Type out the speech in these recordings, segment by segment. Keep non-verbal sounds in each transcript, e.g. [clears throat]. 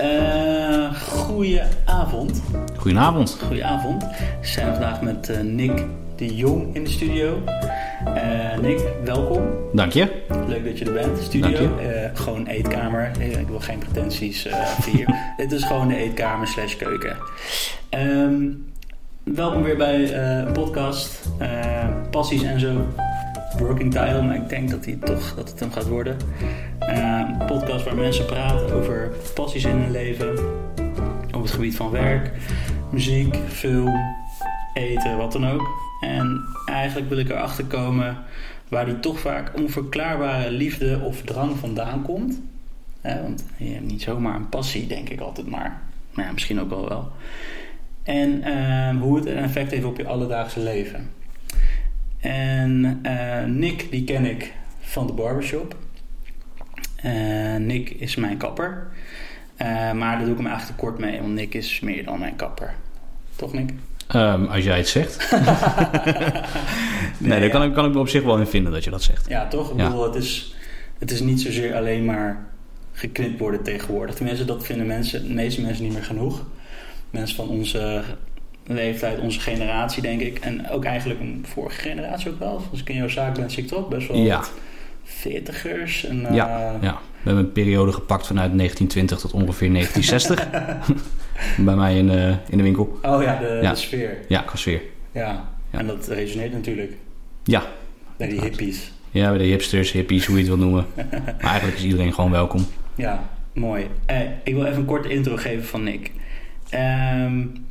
Uh, goedenavond. Goedenavond. Goedenavond. We zijn vandaag met uh, Nick de Jong in de studio. Uh, Nick, welkom. Dank je. Leuk dat je er bent. Studio, gewoon eetkamer. Ik wil geen pretenties hier. [laughs] Dit is gewoon de eetkamer slash keuken. Um, welkom weer bij een podcast. Passies en zo working title, maar ik denk dat, hij toch, dat het hem gaat worden. Uh, een podcast waar mensen praten over passies in hun leven, op het gebied van werk, muziek, film, eten, wat dan ook. En eigenlijk wil ik erachter komen waar die toch vaak onverklaarbare liefde of drang vandaan komt. want je hebt niet zomaar een passie, denk ik altijd maar. Maar ja, misschien ook wel wel. En uh, hoe het een effect heeft op je alledaagse leven. En uh, Nick, die ken ik van de barbershop. Uh, Nick is mijn kapper. Uh, maar daar doe ik hem eigenlijk kort mee, want Nick is meer dan mijn kapper. Toch, Nick? Um, als jij het zegt. nee, [laughs] nee daar kan, ik, kan ik me op zich wel in vinden dat je dat zegt. Ja, toch? Ik bedoel, het is, het is niet zozeer alleen maar geknipt worden tegenwoordig. Tenminste, dat vinden mensen, de meeste mensen niet meer genoeg. Mensen van onze leeftijd, onze generatie, denk ik. En ook eigenlijk een vorige generatie ook wel. Als ik in jouw zaak ben, zie ik toch best wel ja. veertigers. En, ja, uh, ja, we hebben een periode gepakt vanuit 1920 tot ongeveer 1960. [laughs] bij mij in, uh, in de winkel. Oh ja, de, ja. de sfeer. Ja, qua sfeer. Ja. ja, en dat resoneert natuurlijk. Ja. Bij die hippies. Ja, bij de hipsters, hippies, hoe je het wil noemen. [laughs] maar eigenlijk is iedereen gewoon welkom. Ja, mooi. Eh, ik wil even een korte intro geven van Nick. Um,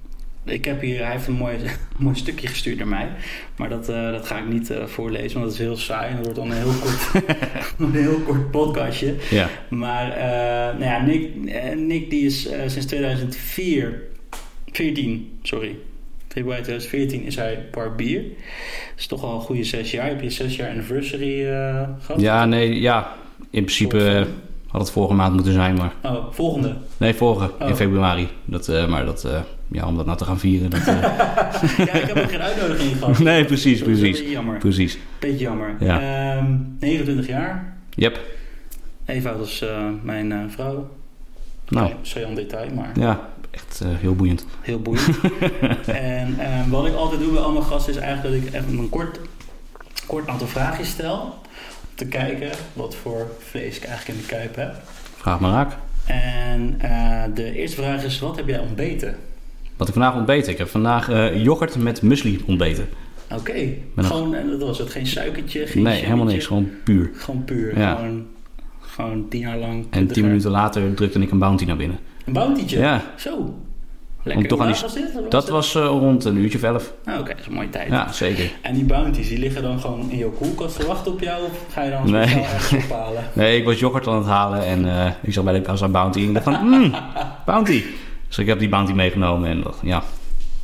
ik heb hier, hij heeft een mooi, [laughs] mooi stukje gestuurd naar mij. Maar dat, uh, dat ga ik niet uh, voorlezen, want dat is heel saai. En dat wordt dan een heel [laughs] kort, een heel kort podcastje. Ja. Maar uh, nou ja, Nick, Nick die is sinds 2004, 14, sorry, februari 2014 is hij barbier. Dat is toch al een goede zes jaar. Heb je zes jaar anniversary gehad? Ja, nee, ja. In principe had het vorige maand moeten zijn, maar... Oh, volgende? Nee, vorige, in oh. februari. Dat, maar dat ja, om dat nou te gaan vieren. Dat, uh... [laughs] ja, ik heb ook geen uitnodiging gehad. [laughs] Nee, precies, dat precies. Is jammer. Precies. Beetje jammer. Ja. Um, 29 jaar. Yep. Eva was uh, mijn vrouw. Nou. Zo detail, maar... Ja, echt heel boeiend. Heel boeiend. [laughs] en um, wat ik altijd doe bij allemaal gasten is eigenlijk dat ik even een kort, kort aantal vragen stel. Te kijken wat voor vlees ik eigenlijk in de kuip heb. Vraag maar raak. En de eerste vraag is, wat heb jij ontbeten? Wat ik vandaag ontbeten. Ik heb vandaag uh, yoghurt met muesli ontbeten. Oké, okay. gewoon, en dat was het, geen suikertje, geen Nee, helemaal niks, gewoon puur. Gewoon puur, ja. gewoon, gewoon tien jaar lang. En tien minuten later drukte ik een bounty naar binnen. Een bountytje? Ja. Zo. Lekker. Toch aan die, was dit? Was dat dit? was uh, rond een uurtje of elf. Ah, Oké, okay, dat is een mooie tijd. Ja, zeker. En die bounties, die liggen dan gewoon in jouw koelkast te wachten op jou? Of ga je dan nee. ergens ophalen? [laughs] nee, ik was yoghurt aan het halen en uh, ik zag bij de kassa bounty en ik dacht van, mm, bounty. Dus ik heb die bounty meegenomen en ja,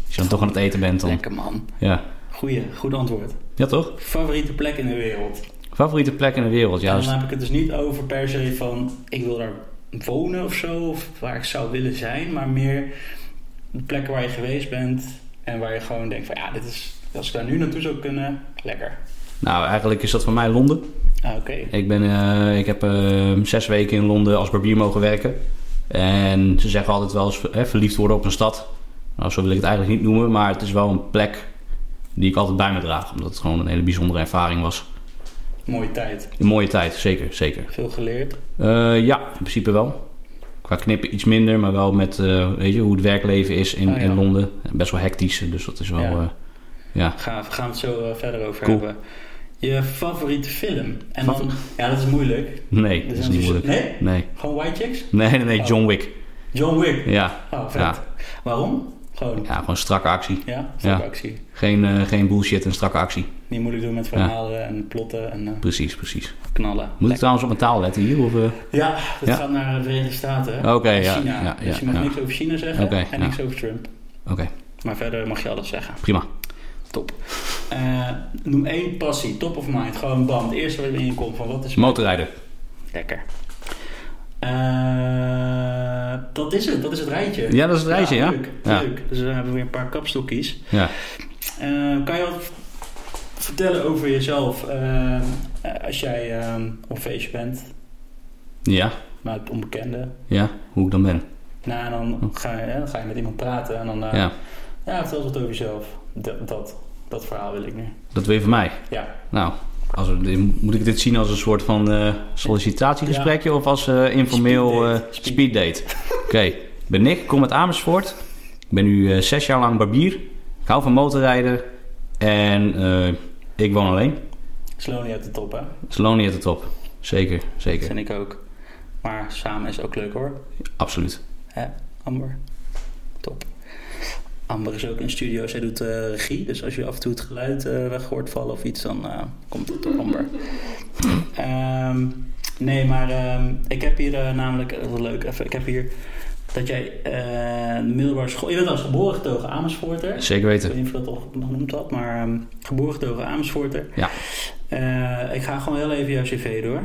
als je dan toch aan het eten bent dan... Lekker man. Ja. Goeie, goed antwoord. Ja, toch? Favoriete plek in de wereld? Favoriete plek in de wereld, ja. En dan heb ik het dus niet over per se van, ik wil daar wonen of zo, of waar ik zou willen zijn, maar meer plekken waar je geweest bent en waar je gewoon denkt van, ja, dit is, als ik daar nu naartoe zou kunnen, lekker. Nou, eigenlijk is dat voor mij Londen. Ah, oké. Ik, ben, uh, ik heb uh, zes weken in Londen als barbier mogen werken. En ze zeggen altijd wel eens hè, verliefd worden op een stad. Nou, zo wil ik het eigenlijk niet noemen, maar het is wel een plek die ik altijd bij me draag. Omdat het gewoon een hele bijzondere ervaring was. Mooie tijd. Een mooie tijd, zeker. zeker. Veel geleerd? Uh, ja, in principe wel. Qua knippen iets minder, maar wel met uh, weet je, hoe het werkleven is in, oh, ja. in Londen. Best wel hectisch, dus dat is wel... Ja. Uh, ja. Gaaf, gaan we het zo verder over cool. hebben. Je favoriete film? En dan, ja, dat is moeilijk. Nee, dat is niet moeilijk. Nee? Nee. Gewoon White Chicks? Nee, nee, nee, John Wick. John Wick? Ja. Oh, vet. Ja. Waarom? Gewoon... Ja, gewoon strakke actie. Ja, strakke ja. actie. Geen, uh, geen bullshit en strakke actie. Niet moeilijk doen met verhalen ja. en plotten en... Uh, precies, precies. Knallen. Moet ik trouwens op mijn taal letten hier? Of, uh... Ja, dat gaat naar de Verenigde Staten. Oké, okay, ja, China. Dus je mag niks over China zeggen okay, en niks over Trump. Oké. Maar verder mag je alles zeggen. Prima. Top. Noem één passie, top of mind. Gewoon bam. Het eerste wat in je komt van wat is... Motorrijden. Lekker. Uh, dat is het, dat is het rijtje. Ja, dat is het rijtje, ja. Leuk, ja. leuk. Dus dan hebben we weer een paar kapstokjes. Ja. Uh, kan je wat vertellen over jezelf uh, als jij op feestje bent? Ja. Maar het onbekende. Ja, hoe ik dan ben. Nou, en dan ga, je, dan ga je met iemand praten en dan... Ja. ja, vertel eens wat over jezelf. Dat, dat, dat verhaal wil ik nu. Dat wil je van mij? Ja. Nou, als moet ik dit zien als een soort van uh, sollicitatiegesprekje of als uh, informeel uh, speed date? Oké, ik ben Nick, kom uit Amersfoort. Ik ben nu zes jaar lang barbier. Ik hou van motorrijden en ik woon alleen. Slonie uit de top, hè? Slonie uit de top, zeker, zeker. Dat vind ik ook. Maar samen is ook leuk hoor. Absoluut. Hè, Amber? Top. Amber is ook in studio, zij doet uh, regie. Dus als je af en toe het geluid uh, weg hoort vallen of iets, dan uh, komt het door Amber. um, nee, maar um, ik heb hier namelijk, dat is leuk, even, ik heb hier dat jij de middelbare school... Je bent als geboren getogen Amersfoorter. Zeker weten. Ik weet niet of dat al nog noemt had, maar um, geboren getogen Amersfoorter. Ja. ik ga gewoon heel even jouw cv door.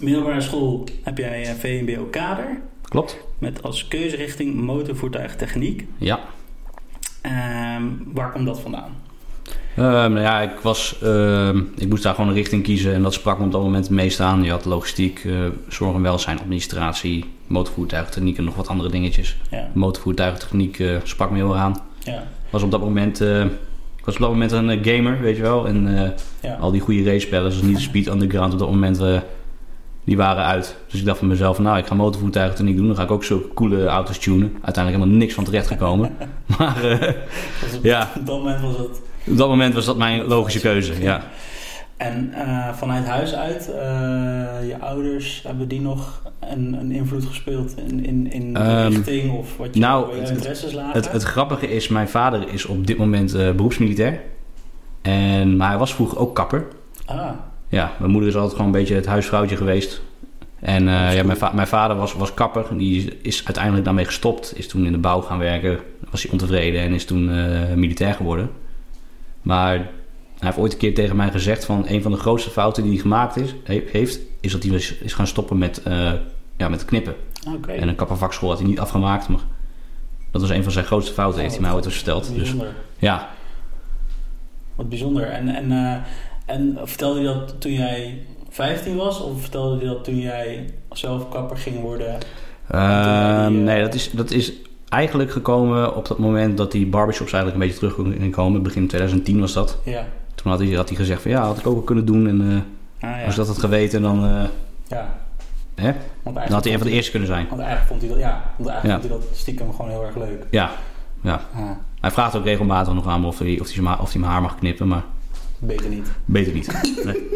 Middelbare school heb jij VMBO kader. Klopt. Met als keuzerichting motorvoertuigtechniek. Ja. Um, waar komt dat vandaan? Uh, nou ja, ik, was, uh, ik moest daar gewoon een richting kiezen en dat sprak me op dat moment het meest aan. Je had logistiek, uh, zorg en welzijn, administratie, motorvoertuigtechniek en nog wat andere dingetjes. Ja. Motorvoertuigtechniek eh, sprak me heel aan. Ja. Was op dat moment, ik was op dat moment een gamer, weet je wel. En ja. al die goede race spellen, zoals niet de Speed Underground op dat moment die waren uit. Dus ik dacht van mezelf, nou, ik ga motorvoertuigen niet doen. Dan ga ik ook zo coole auto's tunen. Uiteindelijk helemaal niks van terecht gekomen. [laughs] maar uh, ja. Op dat moment was het... Op dat moment was dat mijn logische keuze, ja. En uh, vanuit huis uit, uh, je ouders, hebben die nog een, een invloed gespeeld in, in, in de um, richting of wat je nou, je interesses lagen? Het, het, grappige is, mijn vader is op dit moment beroepsmilitair. En, maar hij was vroeger ook kapper. Ah ja, mijn moeder is altijd gewoon een beetje het huisvrouwtje geweest. En uh, ja, mijn, va mijn, vader was, was kapper. Die is uiteindelijk daarmee gestopt. Is toen in de bouw gaan werken. Was hij ontevreden en is toen uh, militair geworden. Maar hij heeft ooit een keer tegen mij gezegd van... een van de grootste fouten die hij gemaakt is, he heeft... is dat hij is, gaan stoppen met, uh, ja, met knippen. Okay. En een kappervakschool had hij niet afgemaakt. Maar dat was een van zijn grootste fouten, oh, heeft hij mij ooit eens verteld. Dus, ja. Wat bijzonder. En... en en vertelde je dat toen jij 15 was? Of vertelde je dat toen jij zelf kapper ging worden? Uh, die, uh... Nee, dat is, dat is eigenlijk gekomen op dat moment dat die barbershops eigenlijk een beetje terug gingen komen. Begin 2010 was dat. Ja. Toen had hij, had hij gezegd van ja, had ik ook wel kunnen doen. En uh, ah, ja. als dat had geweten, dan... Uh, ja. Hè? Dan had hij een van de eerste kunnen zijn. Want eigenlijk vond hij dat, ja, want eigenlijk ja. vond hij dat stiekem gewoon heel erg leuk. Ja, ja. Ah. Hij vraagt ook regelmatig nog aan me of hij, of hij, of hij mijn haar mag knippen, maar... Beter niet. Beter niet. Nee.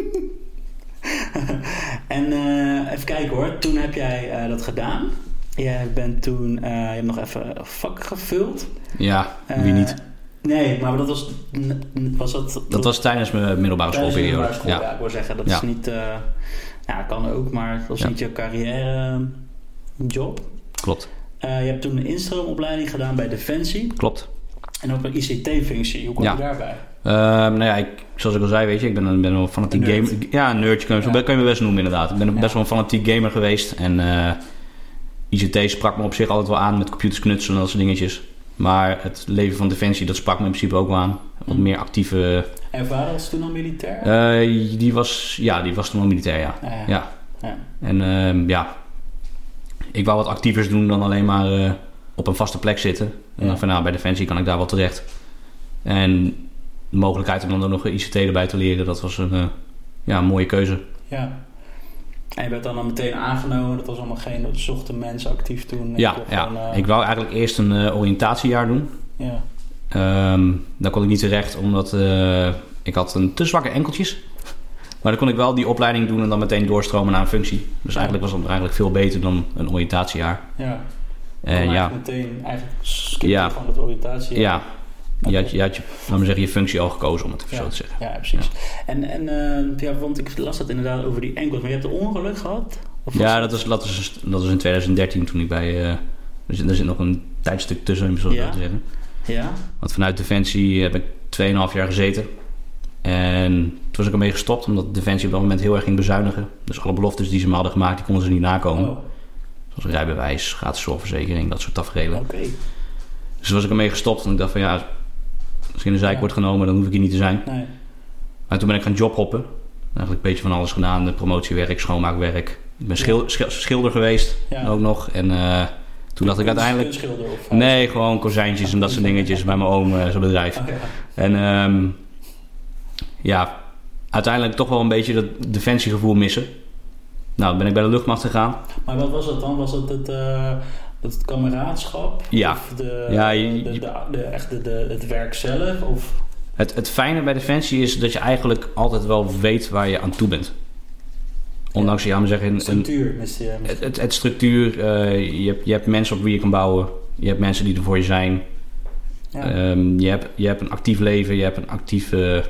[laughs] en uh, even kijken hoor, toen heb jij uh, dat gedaan. Jij bent toen, uh, je hebt nog even vak gevuld. Ja, wie niet? Nee, maar dat was, was dat... Dat was tijdens mijn middelbare schoolperiode. Middelbare school, ja. ja. ik wil zeggen, dat ja. is niet... ja, kan ook, maar het was ja. niet je carrière job. Klopt. je hebt toen een instroomopleiding gedaan bij Defensie. Klopt. En ook een ICT-functie. Hoe kom je daarbij? Uh, nou ja, ik, zoals ik al zei, weet je, ik ben, ben wel een fanatiek gamer. Ja, een nerdje kun je, ja. kan je me best noemen inderdaad. Ik ben best wel een fanatiek gamer geweest. En uh, ICT sprak me op zich altijd wel aan met computers knutselen en dat soort dingetjes. Maar het leven van Defensie, dat sprak me in principe ook wel aan. Wat meer actieve... En vader was toen al militair? Uh, die was, ja, die was toen al militair, ja. ja. ja. En uh, ja, ik wou wat actievers doen dan alleen maar op een vaste plek zitten. En dan van, nou, bij Defensie kan ik daar wel terecht. En de mogelijkheid om dan ook nog ICT erbij te leren, dat was een, uh, ja, een mooie keuze. Ja. En je werd dan, dan meteen aangenomen, dat was allemaal geen, dat zochten mensen actief toen? Ja, ja. Van, uh... ik wou eigenlijk eerst een uh, oriëntatiejaar doen. Ja. Um, daar kon ik niet terecht, omdat ik had een te zwakke enkeltjes. Maar dan kon ik wel die opleiding doen en dan meteen doorstromen naar een functie. Dus ja. eigenlijk was het eigenlijk veel beter dan een oriëntatiejaar. Ja. En ja. meteen eigenlijk ja. van het oriëntatiejaar. Ja, je had, je, had je, laat maar zeggen, je functie al gekozen, om het even ja. zo te zeggen. Ja, precies. Ja. En, en uh, ja, want ik las dat inderdaad over die enkels. Maar je hebt een ongeluk gehad? Of ja, dat is, dat, is, dat is in 2013 toen ik bij... Uh, er, zit, er zit nog een tijdstuk tussen, om zo ja. te zeggen. Ja. Want vanuit Defensie heb ik 2,5 jaar gezeten. En toen was ik ermee gestopt, omdat Defensie op dat moment heel erg ging bezuinigen. Dus alle beloftes die ze me hadden gemaakt, die konden ze niet nakomen. Oh. Zoals rijbewijs, gratis zorgverzekering, dat soort tafereelen. Oké. Okay. Dus toen was ik ermee gestopt en ik dacht van ja, als ik in de zijk ja. genomen, dan hoef ik hier niet te zijn. Nee. Maar toen ben ik gaan jobhoppen. Eigenlijk een beetje van alles gedaan. De promotiewerk, schoonmaakwerk. Ik ben schil, schilder geweest ja. ook nog. En uh, Toen dacht ik uiteindelijk... Of... Nee, gewoon kozijntjes en dat soort dingetjes bij mijn oom, eh, zijn bedrijf. Oh. En ehm, ja, uiteindelijk toch wel een beetje dat defensiegevoel missen. Nou, ben ik bij de luchtmacht gegaan. Maar wat was het dan? Was het het, eh, het kameraadschap? Ja. Of de, Ja, je- de, de, de- echt de, het werk zelf? Of... Het, het fijne bij Defensie is dat je eigenlijk altijd wel weet waar je aan toe bent. Ondanks, ja, maar zeggen, een, Structuur, het, het, het structuur, eh, je, hebt, je hebt mensen op wie je kan bouwen. Je hebt mensen die er voor je zijn. Ja. Ehm, je, hebt, je hebt een actief leven, je hebt een actieve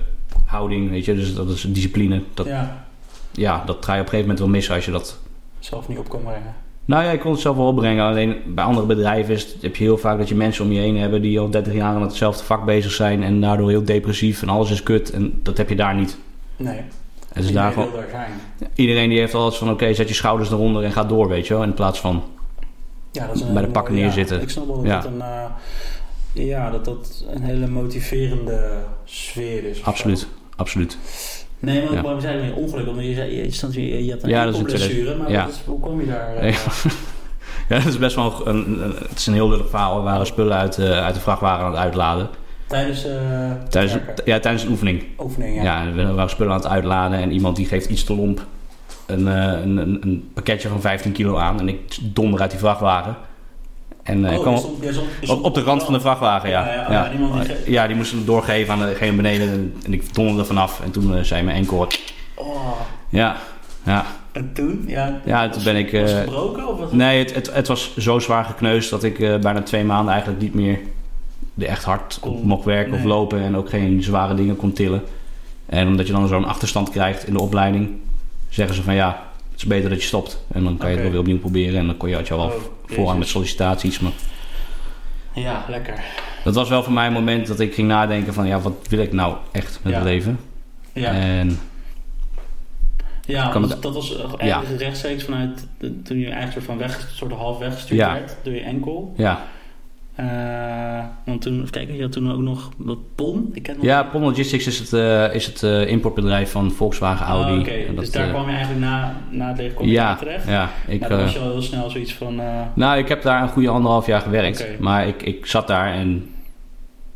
houding, weet je. Dus dat is discipline. Dat, ja. ja, dat ga je op een gegeven moment wel missen als je dat... zelf niet op kan brengen. Nou ja, ik kon het zelf wel opbrengen. Alleen bij andere bedrijven is het- heb je heel vaak dat je mensen om je heen hebben... die al 30 jaar aan hetzelfde vak bezig zijn... en daardoor heel depressief en alles is kut. En dat heb je daar niet. Nee. Het is daar Iedereen gewoon... wil daar zijn. Iedereen die heeft altijd van... oké, zet je schouders eronder en ga door, weet je wel. In plaats van... Ja, dat is een Bij de pakken neerzitten. Ja, ik snap wel dat Ja. dat een... eh, ja, dat dat een hele motiverende sfeer is. Absoluut, zo. absoluut. Nee, maar, we zijn weer ongeluk. Want je, zei, je, stond, je, je had een Ja, blessure. Maar ja. is- hoe kom je daar? eh, Ja. [laughs] Ja, dat is best wel een, een- het is een heel lullig verhaal. We waren spullen uit, eh, uit de vrachtwagen aan het uitladen. Tijdens, eh Tijdens, ja, tijdens een oefening. oefening, ja. Ja. we waren spullen aan het uitladen en iemand die geeft iets te lomp een, eh, een, een, een pakketje van 15 kilo aan. En ik donder uit die vrachtwagen. En eh, oh, kwam stond, stond- stond op, op de rand van de vrachtwagen, ja. Ja, ja, die Ja, die moest hem doorgeven aan degene beneden en, en ik donderde er vanaf. En toen eh, zei mijn enkel, Oh, ja, ja. en toen? Ja, Ja, toen ben ik... Was het eh, gebroken? Of was het- Nee, het, het, het was zo zwaar gekneusd dat ik bijna twee maanden eigenlijk niet meer er echt hard op Kon- mocht werken of lopen en ook geen zware dingen kon tillen. En omdat je dan zo'n achterstand krijgt in de opleiding, zeggen ze van ja, het is beter dat je stopt. En dan kan je het wel weer opnieuw proberen en dan kon je, had je al wel Oh, vooraan met sollicitaties. Maar Ja, lekker. dat was wel voor mij een moment dat ik ging nadenken van ja, wat wil ik nou echt met Ja. het leven? Ja, En ja dat, het- dat was eh, Ja. eigenlijk rechtstreeks vanuit de- toen je eigenlijk soort van weg, soort half weggestuurd Ja. werd door je enkel. ja, Eh, want toen, even kijken, je had toen ook nog wat PON. Ik ken nog ja Pon Logistics is het, eh, is het eh, importbedrijf van Volkswagen, Audi. Oh, Oké, En dus daar kwam je eigenlijk na, na het leger ja, terecht. ja, ik, ja, dan was je al heel snel zoiets van... Nou, ik heb daar een goede anderhalf jaar gewerkt. Maar ik, ik zat daar en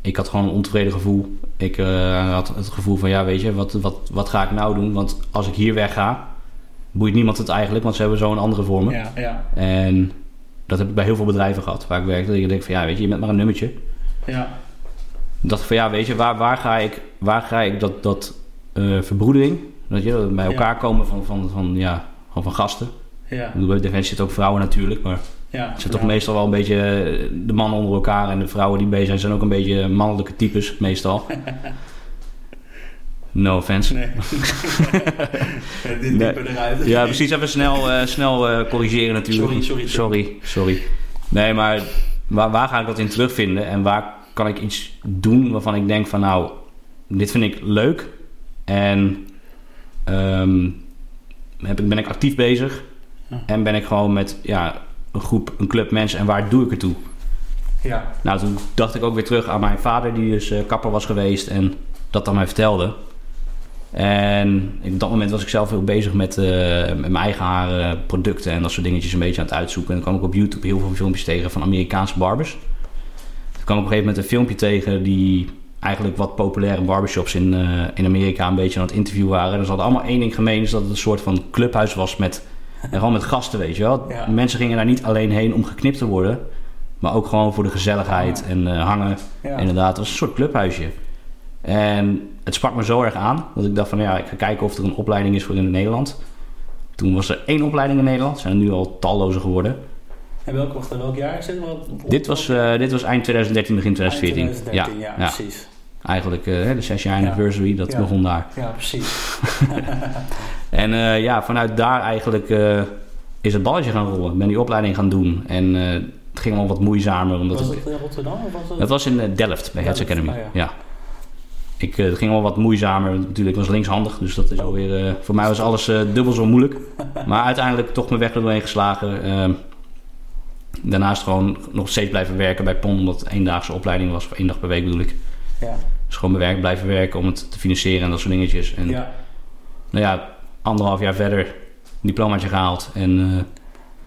ik had gewoon een ontevreden gevoel. Ik had het gevoel van, ja, weet je, wat, wat, wat ga ik nou doen? Want als ik hier wegga, boeit niemand het eigenlijk, want ze hebben zo een andere voor me. ja, ja, En dat heb ik bij heel veel bedrijven gehad waar ik werkte. Dat je denkt van, ja, weet je, je bent maar een nummertje. ja, dacht van, ja, weet je, waar, waar ga ik, waar ga ik dat, dat eh, verbroedering, dat je, dat bij Ja. elkaar komen van, van, van, ja, gewoon van gasten. ja. Ik bedoel, bij Defensie zitten ook vrouwen natuurlijk, maar... ja. Het zijn toch meestal wel een beetje eh, de mannen onder elkaar en de vrouwen die bezig zijn, zijn ook een beetje mannelijke types, meestal. [laughs] No offense. Nee. [laughs] Dit Nee. eruit. Ja, precies. Even snel, eh, snel eh, corrigeren natuurlijk. Sorry, sorry, sorry. sorry. Nee, maar waar, waar ga ik dat in terugvinden? En waar kan ik iets doen waarvan ik denk van nou, dit vind ik leuk. En ehm, heb, ben ik actief bezig. Ja. En ben ik gewoon met ja, een groep, een club mensen. En waar doe ik het toe? Ja, Nou, toen dacht ik ook weer terug aan mijn vader, die dus eh, kapper was geweest en dat dan mij vertelde. En op dat moment was ik zelf heel bezig met, eh, met mijn eigen haren, producten en dat soort dingetjes een beetje aan het uitzoeken. En dan kwam ik op YouTube heel veel filmpjes tegen van Amerikaanse barbers. Toen kwam ik op een gegeven moment een filmpje tegen die eigenlijk wat populaire barbershops in, eh, in Amerika een beetje aan het interviewen waren. En ze hadden allemaal één ding gemeen, is dat het een soort van clubhuis was met, [laughs] gewoon met gasten, weet je wel. Ja. Mensen gingen daar niet alleen heen om geknipt te worden, maar ook gewoon voor de gezelligheid Ah. en eh, hangen. ja. Inderdaad, het was een soort clubhuisje. En het sprak me zo erg aan dat ik dacht van ja, ik ga kijken of er een opleiding is voor in Nederland. Toen was er één opleiding in Nederland, er zijn er nu al talloze geworden. En welk, wacht, welk jaar is dit? Dit was, eh, dit was eind 2013, begin 2014. Eind 2013, ja, ja. precies. Eigenlijk eh, de zes jaar Ja. anniversary, dat begon daar. Ja, precies. [laughs] En eh, ja, vanuit daar eigenlijk is het balletje gaan rollen. Ik ben die opleiding gaan doen. En het ging al wat moeizamer. Omdat was het in Rotterdam of was het? Het was in Delft bij Heads Delft, Academy. oh ja. Ik, eh, het ging wel wat moeizamer. Natuurlijk, ik was linkshandig. Dus dat is alweer... eh, voor mij was alles eh, dubbel zo moeilijk. [laughs] maar uiteindelijk toch mijn weg er doorheen geslagen. Ehm, daarnaast gewoon nog steeds blijven werken bij PON. Omdat het een eendaagse opleiding was. Of één dag per week bedoel ik. Ja, Dus gewoon mijn werk blijven werken om het te financieren en dat soort dingetjes. En ja. nou ja, anderhalf jaar verder diplomaatje gehaald. En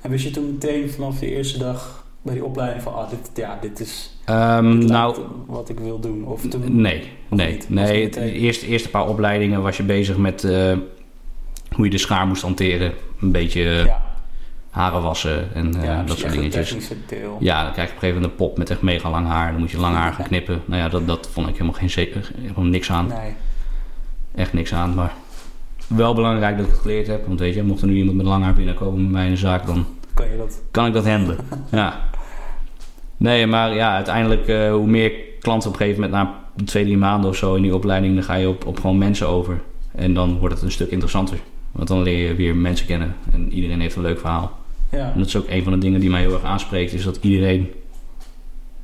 En wist je toen meteen vanaf de eerste dag bij die opleiding van, ah, dit, ja, dit is dit nou, wat ik wil doen? Of toen, nee, Of nee, niet? Nee. het eerste, eerste paar opleidingen was je bezig met eh, hoe je de schaar moest hanteren. Een beetje eh, ja, haren wassen en eh, ja, dat soort dingetjes. deel. Ja, dan krijg je op een gegeven moment een pop met echt mega lang haar. Dan moet je lang haar gaan knippen. Nou ja, dat, dat vond ik helemaal, geen helemaal niks aan. Nee, Echt niks aan. Maar wel belangrijk dat ik het geleerd heb. Want weet je, mocht er nu iemand met lang haar binnenkomen bij mij in de zaak, dan kan je dat? kan ik dat handelen. [laughs] ja. Nee, maar ja, uiteindelijk eh, hoe meer klanten op een gegeven moment na twee, drie maanden of zo in die opleiding, dan ga je op, op gewoon mensen over. En dan wordt het een stuk interessanter. Want dan leer je weer mensen kennen en iedereen heeft een leuk verhaal. Ja, En dat is ook een van de dingen die mij heel erg aanspreekt, is dat iedereen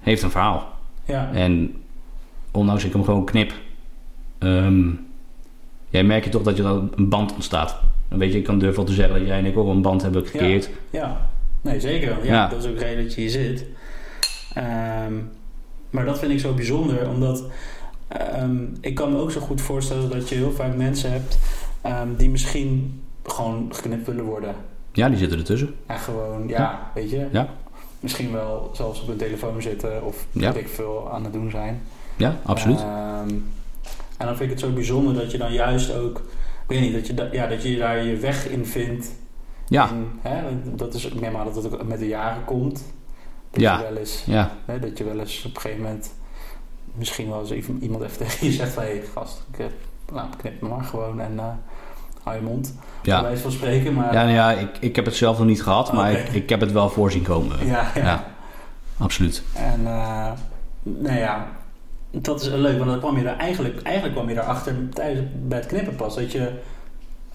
heeft een verhaal. ja, En ondanks ik hem gewoon knip, ehm ja, merk je toch dat je dan een band ontstaat. Dan weet je, ik kan durven te zeggen dat jij en ik ook een band hebben gecreëerd. ja. Nee, zeker. Ja, Ja. dat is ook de reden dat je hier zit. Ehm, maar dat vind ik zo bijzonder, omdat ehm, ik kan me ook zo goed voorstellen dat je heel vaak mensen hebt ehm, die misschien gewoon geknipt willen worden. Ja, die zitten ertussen. En gewoon, ja, weet je, Ja. misschien wel zelfs op hun telefoon zitten of Ja. weet ik veel aan het doen zijn. Ja, absoluut. En dan vind ik het zo bijzonder dat je dan juist ook, weet niet, dat je, da- ja, dat je daar je weg in vindt. ja, hè, dat is, ik neem aan dat het ook met de jaren komt. Dat Ja. je wel eens, ja, hè, dat je wel eens op een gegeven moment misschien wel eens even- iemand even [laughs] tegen je zegt van, hé gast, ik, eh, nou, knip me maar gewoon en eh hou je mond. Bij ja. wijze van spreken, maar Ja, nou ja ik, ik heb het zelf nog niet gehad, maar ik, ik heb het wel voorzien komen. [laughs] ja, ja. Ja. Absoluut. En eh, nou ja, dat is leuk, want dan kwam je er eigenlijk, eigenlijk kwam je erachter tijdens bij het knippen pas. Dat je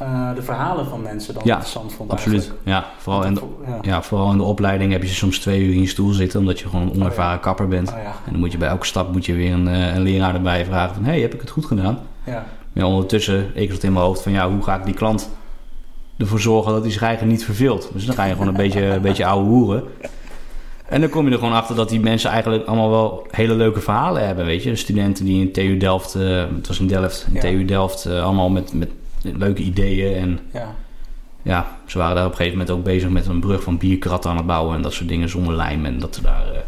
eh, de verhalen van mensen dan Ja, interessant vond. Absoluut. eigenlijk. Ja, vooral in, de, ja. ja, vooral in de opleiding heb je soms twee uur in je stoel zitten, omdat je gewoon een onervaren kapper bent. Oh. En dan moet je bij elke stap moet je weer een, eh, een leraar erbij vragen van... hey, heb ik het goed gedaan? Ja. Maar ondertussen, ik zat in mijn hoofd van... ja, hoe ga ik die klant ervoor zorgen dat hij zich eigenlijk niet verveelt? Dus dan ga je gewoon een beetje, een beetje ouwe hoeren. En dan kom je er gewoon achter dat die mensen eigenlijk allemaal wel hele leuke verhalen hebben, weet je. Studenten die in TU Delft, eh, het was in Delft, in. TU Delft... allemaal met, met leuke ideeën en... ja. Ja, ze waren daar op een gegeven moment ook bezig met een brug van bierkratten aan het bouwen en dat soort dingen zonder lijm. En dat ze daar eh,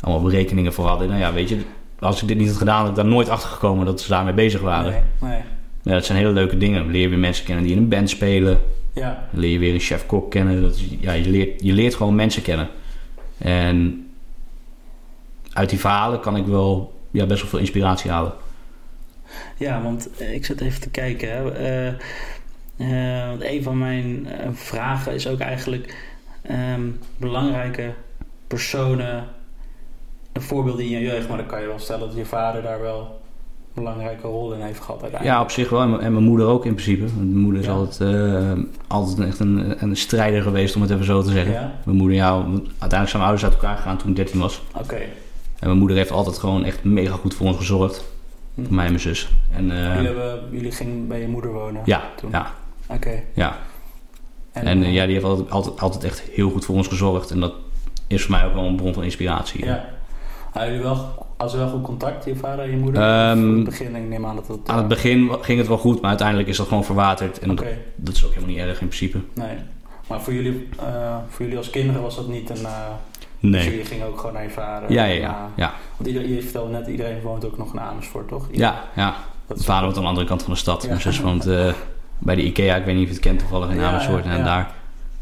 allemaal berekeningen voor hadden. Nou ja, weet je, als ik dit niet had gedaan, had ik daar nooit achter gekomen dat ze daarmee bezig waren. Nee, nee. Ja, dat zijn hele leuke dingen. Dan leer je weer mensen kennen die in een band spelen. Ja. Dan leer je weer een chef-kok kennen. Dat is, ja, je, leert, je leert gewoon mensen kennen. En uit die verhalen kan ik wel ja, best wel veel inspiratie halen. Ja, want eh, ik zit even te kijken. Hè. Eh, eh, want een van mijn vragen is ook eigenlijk ehm, belangrijke personen, een voorbeeld in je jeugd, maar dan kan je wel stellen dat je vader daar wel een belangrijke rol in heeft gehad uiteindelijk. Ja, op zich wel. En mijn- En mijn moeder ook in principe. Mijn moeder is Ja. altijd, altijd echt een, een strijder geweest, om het even zo te zeggen. Ja? Mijn moeder, ja, uiteindelijk zijn mijn ouders uit elkaar gegaan toen ik 13 was. Oké. En mijn moeder heeft altijd gewoon echt mega goed voor ons gezorgd. Voor mij en mijn zus. En, eh, Jullie, hebben, jullie gingen bij je moeder wonen? ja, toen? ja, Oké. ja. En, eh, ja, die heeft altijd, altijd, altijd echt heel goed voor ons gezorgd. En dat is voor mij ook wel een bron van inspiratie. Ja. Hadden jullie wel, als wel goed contact, je vader en je moeder? Ehm, in het begin, ik neem aan dat het... Aan het begin ging het wel goed, maar uiteindelijk is dat gewoon verwaterd. En dat, dat is ook helemaal niet erg in principe. nee. Maar voor jullie, eh, voor jullie als kinderen was dat niet een... eh Nee. Dus jullie gingen ook gewoon naar je vader? Ja, ja, ja. eh, ja. want iedereen, je vertelde net, iedereen woont ook nog in Amersfoort, toch? Ja, ja. Mijn vader woont aan de andere kant van de stad. Mijn zus woont eh, bij de IKEA. Ik weet niet of je het kent toevallig in Amersfoort en daar.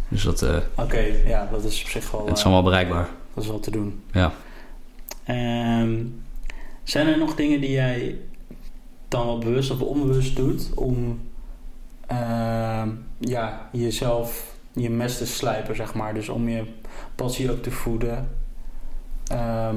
Dus dat, eh, Oké, ja, dat is op zich wel, het is eh, allemaal bereikbaar. dat is wel te doen. Ja. Ehm, zijn er nog dingen die jij dan wel bewust of onbewust doet om ehm, ja, jezelf je mes te slijpen, zeg maar. Dus om je passie ook te voeden. Ehm,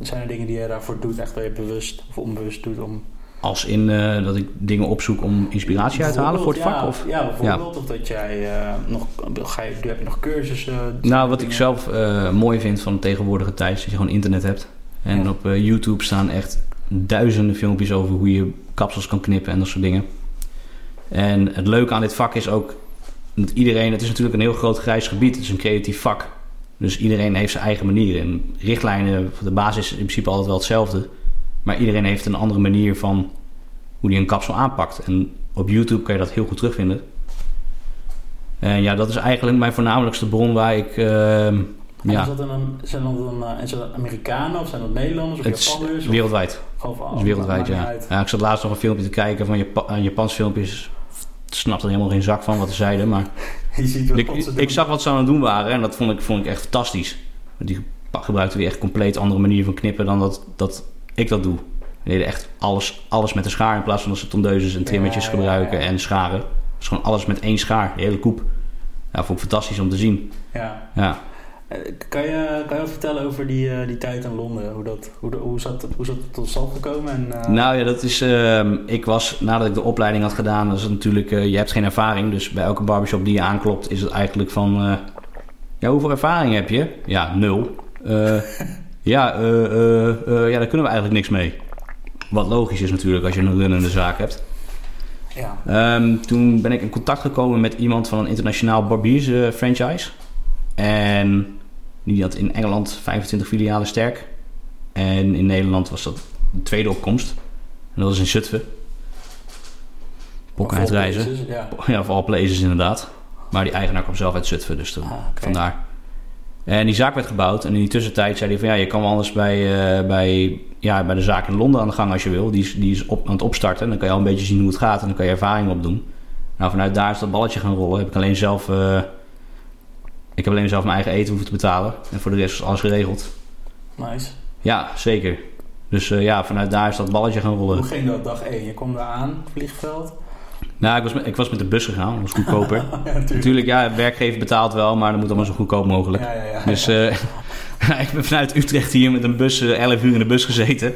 zijn er dingen die je daarvoor doet, echt waar je bewust of onbewust doet om... Als in eh, dat ik dingen opzoek om inspiratie uit te halen voor het vak? Of? Ja, ja, bijvoorbeeld. Of dat jij eh, nog... Ga je, heb je nog cursussen? Nou, wat ik zelf eh, mooi vind van de tegenwoordige tijd... is dat je gewoon internet hebt. En Ja. op YouTube staan echt duizenden filmpjes over hoe je kapsels kan knippen en dat soort dingen. En het leuke aan dit vak is ook iedereen... Het is natuurlijk een heel groot grijs gebied. Het is een creatief vak. Dus iedereen heeft zijn eigen manier. En richtlijnen, de basis is in principe altijd wel hetzelfde. Maar iedereen heeft een andere manier van hoe die een kapsel aanpakt. En op YouTube kan je dat heel goed terugvinden. En ja, dat is eigenlijk mijn voornamelijkste bron waar ik... eh, En ja. dat dan, zijn dat dan uh, zijn dat Amerikanen of zijn dat Nederlanders of het Japanners? Wereldwijd. Of, het is wereldwijd, ja. ja. Ik zat laatst nog een filmpje te kijken van Jap Japans filmpjes. Ik snapte er helemaal geen zak van wat ze zeiden, maar... [laughs] Je ziet wat ik, ik zag wat ze aan het doen waren en dat vond ik, vond ik echt fantastisch. Die gebruikten weer echt compleet andere manier van knippen dan dat, dat ik dat doe. Die deden echt alles, alles met een schaar in plaats van dat ze tondeuses en trimmetjes gebruiken en scharen. Het is gewoon alles met één schaar, de hele koep. Ja, vond ik fantastisch om te zien. Ja. ja. Eh, kan je, kan je vertellen over die, uh, die tijd in Londen? Hoe, dat, hoe, hoe, zat, hoe zat het tot stand gekomen? En, uh... Nou ja, dat is... Uh, ik was, nadat ik de opleiding had gedaan... Dat is natuurlijk... je hebt geen ervaring. Dus bij elke barbershop die je aanklopt... Is het eigenlijk van... ja, hoeveel ervaring heb je? Ja, nul. [laughs] ja, ja, daar kunnen we eigenlijk niks mee. Wat logisch is natuurlijk als je een runnende zaak hebt. Ja. Um, toen ben ik in contact gekomen met iemand van een internationaal barbiers franchise. En die had in Engeland 25 filialen sterk. En in Nederland was dat de tweede opkomst. En dat was in Zutphen. Pokken reizen. Ja. ja, voor all places inderdaad. Maar die eigenaar kwam zelf uit Zutphen, dus ah, vandaar. En die zaak werd gebouwd. En in die tussentijd zei hij van ja, je kan wel anders bij, uh, bij, ja, bij de zaak in Londen aan de gang als je wil. Die is, die is op, aan het opstarten. Dan kan je al een beetje zien hoe het gaat en dan kan je ervaring opdoen. Nou, vanuit daar is dat balletje gaan rollen. Heb ik alleen zelf, uh, ik heb alleen zelf mijn eigen eten hoeven te betalen. En voor de rest is alles geregeld. Nice. Ja, zeker. Dus uh, ja, vanuit daar is dat balletje gaan rollen. Hoe ging dat dag 1? Je kwam daar aan, vliegveld. Nou, ik was, met, ik was met de bus gegaan. Dat was goedkoper. [laughs] ja, natuurlijk. ja, werkgever betaalt wel, maar dat moet allemaal zo goedkoop mogelijk. Ja, ja, ja, dus uh, [laughs] ik ben vanuit Utrecht hier met een bus, uh, eh, 11 uur in de bus gezeten.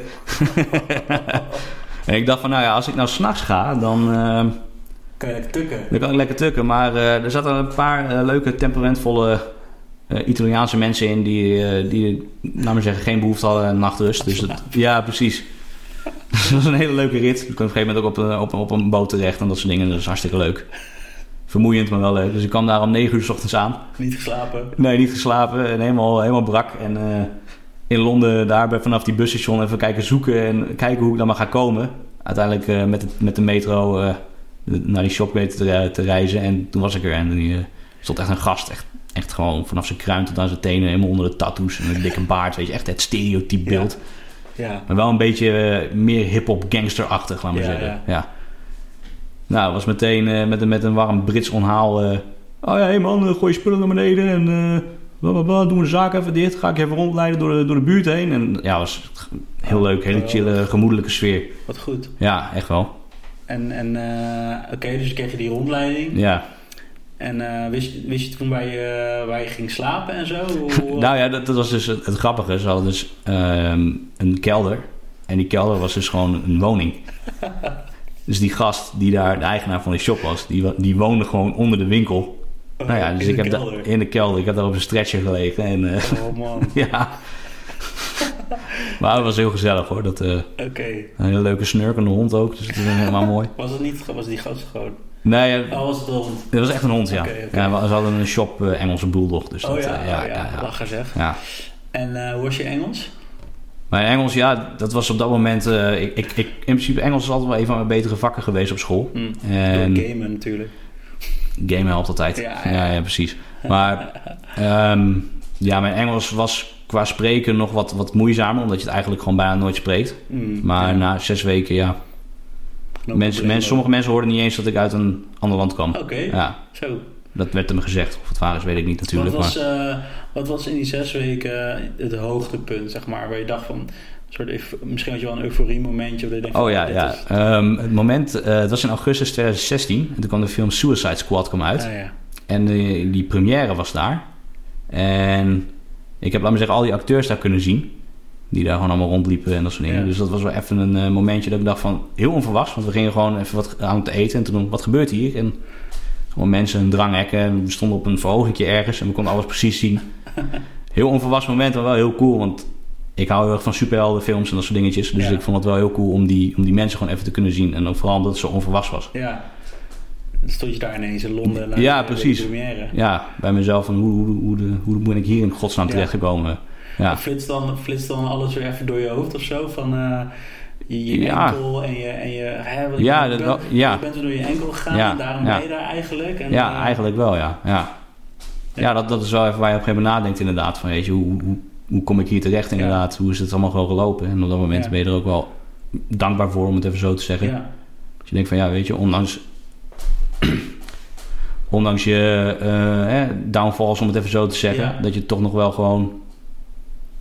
[laughs] en ik dacht van, nou ja, als ik nou s'nachts ga, dan... Kan je lekker tukken. Dan kan ik lekker tukken. Maar er zaten een paar leuke, temperamentvolle Italiaanse mensen in... die, die maar zeggen, geen behoefte hadden aan nachtrust. Dus dat, [laughs] ja, precies. [laughs] dat was een hele leuke rit. Ik kwam op een gegeven moment ook op, op, op een boot terecht en dat soort dingen. Dat is hartstikke leuk. Vermoeiend, maar wel leuk. Dus ik kwam daar om 9 uur s ochtends aan. Niet geslapen? Nee, niet geslapen. En helemaal, helemaal brak. En in Londen, daar vanaf die busstation even kijken zoeken en kijken hoe ik dan maar ga komen. Uiteindelijk uh, met, de, met de metro uh, naar die shop te, te, reizen. En toen was ik er en die stond echt een gast. Echt, echt gewoon vanaf zijn kruin tot aan zijn tenen, helemaal onder de tattoos en een dikke baard. Weet je, echt het stereotype beeld. Ja. Ja. Maar wel een beetje eh, meer hip-hop gangsterachtig, laat maar zeggen. Ja. Nou, was meteen uh, met, met een warm Brits onhaal. Oh ja, hé hey man, gooi je spullen naar beneden en uh, doen we de zaak even dicht. Ga ik even rondleiden door de, door de buurt heen. En ja, was heel leuk, hele chille, gemoedelijke sfeer. Wat goed. Ja, echt wel. En, en oké, dus kreeg je die rondleiding. Ja. En uh, wist, wist je toen waar je, waar je ging slapen en zo? [laughs] nou ja, dat, dat, was dus het, het, grappige. Ze hadden dus um, een kelder. En die kelder was dus gewoon een woning. [laughs] dus die gast die daar de eigenaar van de shop was, die, die woonde gewoon onder de winkel. Oh, nou ja, dus ik heb daar in de kelder. Ik heb daar op een stretcher gelegen. En, uh, oh man. [laughs] ja. [laughs] maar het was heel gezellig hoor. Dat, uh, okay. Een hele leuke snurkende hond ook. Dus dat is helemaal mooi. Was het niet, was die gast gewoon? Nee, oh, was het een hond? Het was echt een hond, ja. Okay, okay. ja ze hadden een shop uh, Engelse bulldog. Dus oh dat, ja, uh, ja, oh, ja, ja, lachen zeg. Ja. En uh, hoe was je Engels? Mijn Engels, ja, dat was op dat moment... ik, ik, ik, in principe, Engels is altijd wel een van mijn betere vakken geweest op school. Mm, en, door gamen natuurlijk. Gamen helpt altijd. Ja, ja. ja precies. Maar um, ja, mijn Engels was qua spreken nog wat, wat moeizamer... omdat je het eigenlijk gewoon bijna nooit spreekt. Mm, maar na zes weken, ja mensen, mensen, sommige mensen hoorden niet eens dat ik uit een ander land kwam. Oké, ja. zo. Dat werd hem gezegd. Of het waar is, weet ik niet natuurlijk. Wat was, maar... uh, wat was in die zes weken het hoogtepunt, zeg maar, waar je dacht van... Soort misschien had je wel een euforie momentje. Of oh ja, ja. Is... Um, het moment, uh, het was in augustus 2016. En toen kwam de film Suicide Squad kwam uit. Ah, ja. En die première was daar. En ik heb, laat me zeggen, al die acteurs daar kunnen zien. Die daar gewoon allemaal rondliepen en dat soort dingen. Dus dat was wel even een uh, momentje dat ik dacht van... Heel onverwachts, want we gingen gewoon even wat aan het eten. En toen, wat gebeurt hier? En gewoon mensen, een dranghekken. En we stonden op een verhogingje ergens en we konden alles precies zien. [laughs] Heel onverwachts moment, maar wel heel cool. Want ik hou heel erg van superheldenfilms en dat soort dingetjes. Dus ja. ik vond het wel heel cool om die, om die mensen gewoon even te kunnen zien. En ook vooral omdat het zo onverwachts was. Ja. Stond je daar ineens in Londen. Naar ja, de, precies. De ja, bij mezelf van hoe, hoe, hoe, de, hoe ben ik hier in godsnaam terechtgekomen? Ja. Flitst, dan, flitst dan alles weer even door je hoofd of zo? Van eh, je, je Ja. enkel en je... En je hè, wat Ja, dat wel- ja. je bent er door je enkel gegaan Ja, en daarom ja. ben je daar eigenlijk. En, ja, eh, eigenlijk wel, ja. ja. ja, dat, dat is wel even waar je op een gegeven moment nadenkt inderdaad. Van, weet je, hoe, hoe, hoe kom ik hier terecht inderdaad? Hoe is het allemaal gewoon gelopen? En op dat moment Ja. ben je er ook wel dankbaar voor, om het even zo te zeggen. Ja, Dat je denkt van, ja, weet je, ondanks... [clears throat] ondanks je eh, downfalls, om het even zo te zeggen... Ja. dat je toch nog wel gewoon...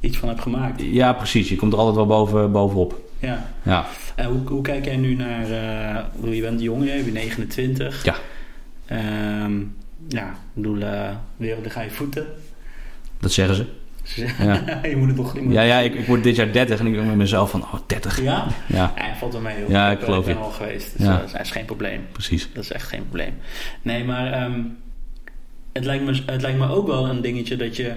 iets van heb gemaakt. Ja, precies. Je komt er altijd wel boven, bovenop. Ja. Ja, En hoe, hoe kijk jij nu naar... bedoel, je bent jong, je bent 29. Ja. Ehm, ja, ik bedoel, eh ga je voeten. dat zeggen ze. Ja. [laughs] je moet het toch... Ja, ja ik, ik word dit jaar 30 en ik denk met mezelf van, oh, 30. Ja? Ja, Ja, valt wel mee. Hoor. Ja, ik geloof ben al geweest, dus Ja. dat is geen probleem. precies. Dat is echt geen probleem. Nee, maar ehm, het, lijkt me, het lijkt me ook wel een dingetje dat je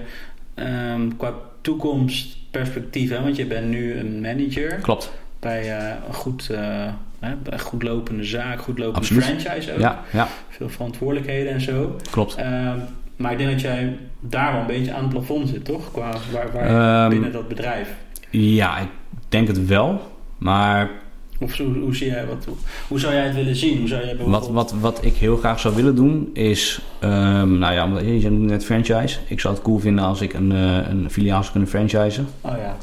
ehm, qua toekomstperspectief, hè, want je bent nu een manager Klopt. bij eh, een goed, eh, hè, goed lopende zaak, goed lopende Absoluut. franchise ook. Ja, ja, Veel verantwoordelijkheden en zo. klopt. Ehm, maar ik denk dat jij daar wel een beetje aan het plafond zit, toch? Qua waar, waar Ehm, binnen dat bedrijf. Ja, ik denk het wel. Maar Of zo, hoe, zie jij, wat, hoe zou jij het willen zien? Hoe zou jij wat, wat, wat ik heel graag zou willen doen is... ehm, nou ja, je noemde net franchise. Ik zou het cool vinden als ik een, eh, een filiaal zou kunnen franchisen. Oh ja,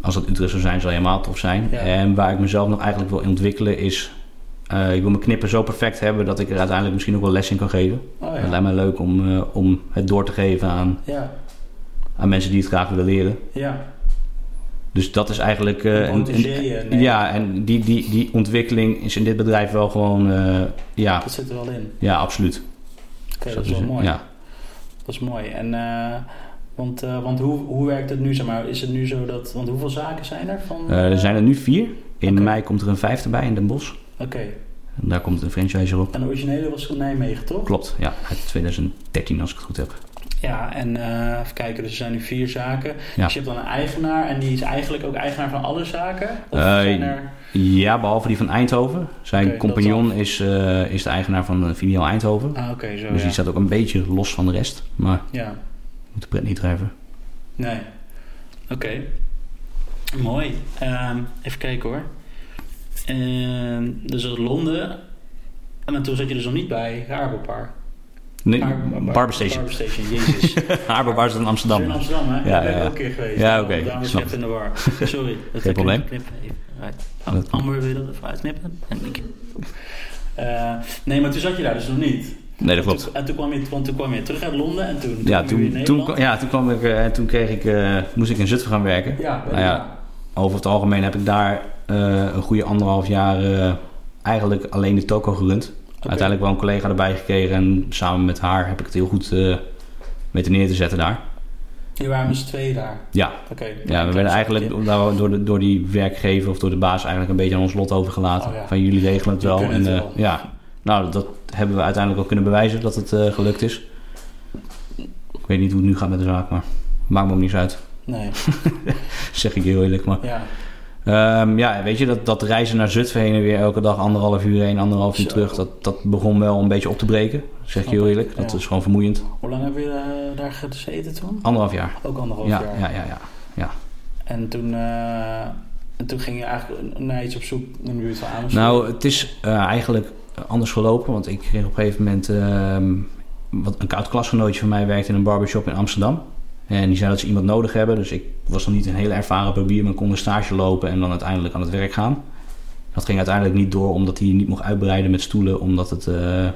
Als dat Utrecht zou zijn, zou helemaal tof zijn. Ja. En waar ik mezelf nog eigenlijk wil ontwikkelen is... eh, ik wil mijn knippen zo perfect hebben dat ik er uiteindelijk misschien ook wel les in kan geven. oh ja. lijkt mij leuk om, eh, om het door te geven aan, Ja, aan mensen die het graag willen leren. ja. Dus dat is eigenlijk... eh, een- een- Protégé, nee. ja, en die, die, die ontwikkeling is in dit bedrijf wel gewoon... eh, ja, Dat zit er wel in. ja, absoluut. Oké, dat is wel mooi. Ja. Dat is mooi. En, eh, want eh, want hoe, hoe werkt het nu? Zeg maar, is het nu zo dat... Want hoeveel zaken zijn er? Van, Eh, er zijn er nu vier. In mei komt er een vijfde bij in Den Bosch. Oké. En daar komt een franchise op. En de originele was van Nijmegen, toch? Klopt, ja. Uit 2013 als ik het goed heb. Ja, en eh, even kijken. Dus er zijn nu vier zaken. Ja. Dus je hebt dan een eigenaar. En die is eigenlijk ook eigenaar van alle zaken? Of Eh, zijn er... Ja, behalve die van Eindhoven. Zijn compagnon is, eh, is de eigenaar van de filiaal Eindhoven. Ah, oké, zo dus ja. die staat ook een beetje los van de rest. Maar Ja, moet de pret niet drijven. nee. Oké. Mooi. Ehm, even kijken hoor. Ehm, dus dat Londen. En toen zat je dus nog niet bij Rabobar. Nee, Bar- bar- Barber Station. Barber Station, jezus. [laughs] Harbour is in Amsterdam. In Amsterdam, hè? Ja, Ja, ben ja, ik ja. ook een keer geweest. Ja, oké, Daarom is snap het in de war. [laughs] Sorry. Dat Geen probleem. Knippen. Dat- Amber, wil dat even uitknippen? En ik- Eh, nee, maar toen zat je daar dus nog niet. Nee, dat En klopt. toen, en toen kwam je, want toen kwam je terug uit Londen en toen, Ja, toen, toen, ja, toen, kwam ik, eh, toen kreeg ik, eh, moest ik in Zutphen gaan werken. Ja, Nou ja, over het algemeen heb ik daar een goede anderhalf jaar eh, eigenlijk alleen de toko gerund. Uiteindelijk wel een collega erbij gekregen en samen met haar heb ik het heel goed eh weten neer te zetten daar. Je waren dus twee daar. Ja, Oké. ja we werden eigenlijk door, door, de, door die werkgever of door de baas eigenlijk een beetje aan ons lot overgelaten. Oh ja. Van jullie regelen het wel. En, het eh, wel. ja, nou dat hebben we uiteindelijk ook kunnen bewijzen dat het eh, gelukt is. Ik weet niet hoe het nu gaat met de zaak, maar maakt me ook niets uit. Nee, [laughs] Zeg ik heel eerlijk. Maar ja. Ehm, ja, weet je, dat, dat reizen naar Zutphen heen en weer elke dag anderhalf uur heen, anderhalf uur Zo. terug, dat, dat begon wel een beetje op te breken. Zeg je heel eerlijk. Dat ja. is gewoon vermoeiend. Hoe lang heb je eh, daar gezeten toen? Anderhalf jaar. Ook anderhalf Ja, jaar. ja, ja, ja. En toen, eh, en toen ging je eigenlijk naar iets op zoek in de buurt van Amersfoort. Nou, het is eh, eigenlijk anders gelopen, want ik kreeg op een gegeven moment ehm, wat, een koud klasgenootje van mij werkte in een barbershop in Amsterdam. En die zei dat ze iemand nodig hebben. Dus ik was nog niet een hele ervaren barbier, maar kon een stage lopen en dan uiteindelijk aan het werk gaan. Dat ging uiteindelijk niet door, omdat hij niet mocht uitbreiden met stoelen, omdat het eh,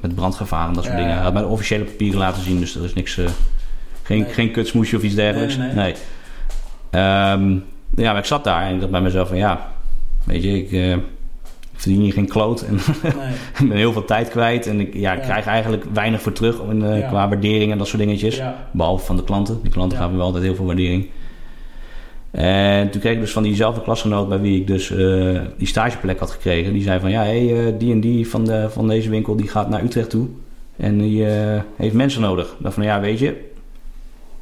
met brandgevaar en dat soort Ja, dingen. Hij had mij de officiële papieren laten zien, dus er is niks, eh, geen, Nee. geen kutsmoesje of iets dergelijks. Nee, nee, Ehm, ja, maar ik zat daar en ik dacht bij mezelf van ja, weet je, ik, eh, ik verdien hier geen kloot en Nee. [laughs] ben heel veel tijd kwijt en ik, ja, ik Ja. krijg eigenlijk weinig voor terug in, Ja. qua waardering en dat soort dingetjes. Ja. Behalve van de klanten. Die klanten gaven wel altijd heel veel waardering. En toen kreeg ik dus van diezelfde klasgenoot bij wie ik dus eh, die stageplek had gekregen. Die zei van ja, hey, eh, die en die van, de, van deze winkel die gaat naar Utrecht toe. En die eh, heeft mensen nodig. Ik dacht van ja, weet je.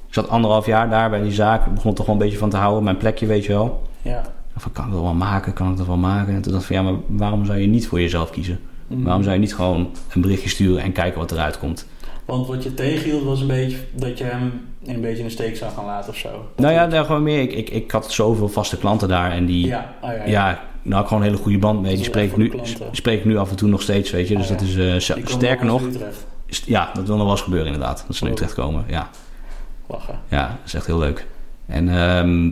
Ik zat anderhalf jaar daar bij die zaak. Ik begon er toch wel een beetje van te houden. Mijn plekje, weet je wel. Ja. Van kan ik dat wel maken? Kan ik dat wel maken? En toen dacht ik van ja, maar waarom zou je niet voor jezelf kiezen? Mm. Waarom zou je niet gewoon een berichtje sturen en kijken wat eruit komt? Want wat je tegenhield was een beetje dat je hem een beetje in de steek zou gaan laten of zo. Nou ja, daar gewoon meer. Ik, ik, ik had zoveel vaste klanten daar en die, Ja, oh, ja, ja. ja, nou had ik gewoon een hele goede band mee. Die spreek ik, nu, spreek ik nu af en toe nog steeds, weet je. Dus Oh, dat is eh, komen sterker nog. Ja, dat wil nog wel eens gebeuren inderdaad. Dat ze nu Oh. terechtkomen. Ja. Lachen. ja, dat is echt heel leuk. En ehm,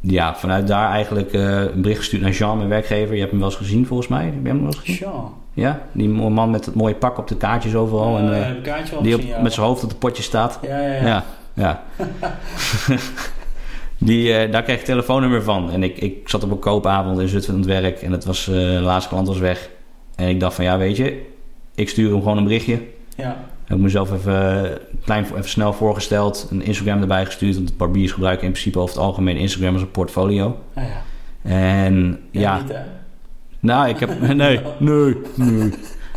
ja, vanuit daar eigenlijk eh, een bericht gestuurd naar Jean, mijn werkgever. Je hebt hem wel eens gezien volgens mij. Heb je hem wel eens gezien? Jean. Ja, die man met het mooie pak op de kaartjes overal. en, ik kaartje die op, gezien, ja. met zijn hoofd op het potje staat. Ja, ja, ja. Ja. [laughs] Die, eh, daar kreeg ik telefoonnummer van. En ik, ik zat op een koopavond in Zutphen aan het werk. En het was, eh, de laatste klant was weg. En ik dacht van ja, weet je, ik stuur hem gewoon een berichtje. Ja. Ik heb mezelf even, klein, even snel voorgesteld. Een Instagram erbij gestuurd. Want barbiers gebruiken in principe over het algemeen Instagram als een portfolio. Ah, ja. En Ja, ja, niet, hè? Nou, ik heb. [laughs] Nee, nee, nee.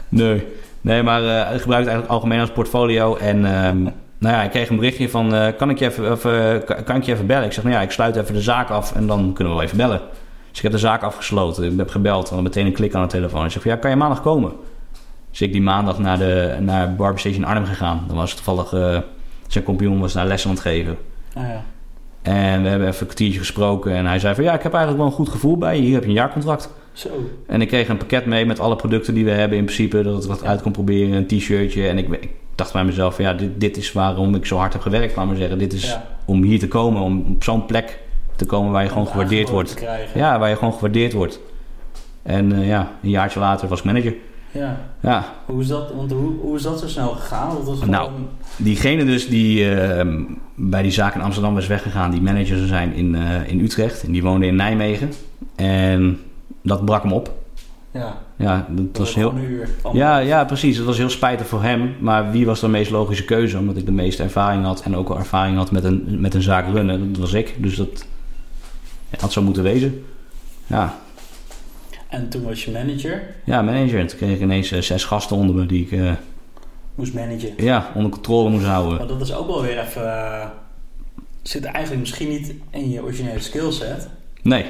Nee. Nee, maar eh ik gebruik het eigenlijk algemeen als portfolio. En ehm, nou ja, ik kreeg een berichtje van: eh, kan, ik je even, of, eh, kan- ik je even bellen? Ik zeg: Nou ja, ik sluit even de zaak af en dan kunnen we wel even bellen. Dus ik heb de zaak afgesloten. Ik heb gebeld en dan meteen een klik aan de telefoon. Ik zeg: van, Ja, kan je maandag komen? Dus ik die maandag naar, de, naar Barbie Station Arnhem gegaan. Dan was toevallig eh, zijn compagnon was daar lessen aan het geven. Ah, ja. En we hebben even een kwartiertje gesproken. En hij zei van ja, ik heb eigenlijk wel een goed gevoel bij je. Hier heb je een jaarcontract. Zo. En ik kreeg een pakket mee met alle producten die we hebben in principe. Dat ik wat uit kon proberen. Een t-shirtje. En ik, ik dacht bij mezelf ja, dit, dit is waarom ik zo hard heb gewerkt. Laat maar zeggen. Dit is Ja. om hier te komen. Om op zo'n plek te komen waar je gewoon gewaardeerd wordt. Ja, waar je gewoon gewaardeerd wordt. En eh, ja, een jaartje later was ik manager. Ja. Ja, Hoe is dat, want hoe, hoe is dat zo snel gegaan? Dat was gewoon... Nou, diegene dus die eh, bij die zaak in Amsterdam was weggegaan, die manager zou zijn in, eh, in Utrecht. En die woonde in Nijmegen. En dat brak hem op. ja. Ja, dat was heel... Uur. Ja, ja, precies. Het was heel spijtig voor hem. Maar wie was de meest logische keuze? Omdat ik de meeste ervaring had. En ook al ervaring had met een, met een zaak runnen. Dat was ik. Dus dat had zo moeten wezen. Ja, En toen was je manager. ja manager. En toen kreeg ik ineens eh, zes gasten onder me die ik eh, Moest managen. ja, onder controle moest houden. Maar dat is ook wel weer even... eh, zit eigenlijk misschien niet in je originele skillset. Nee.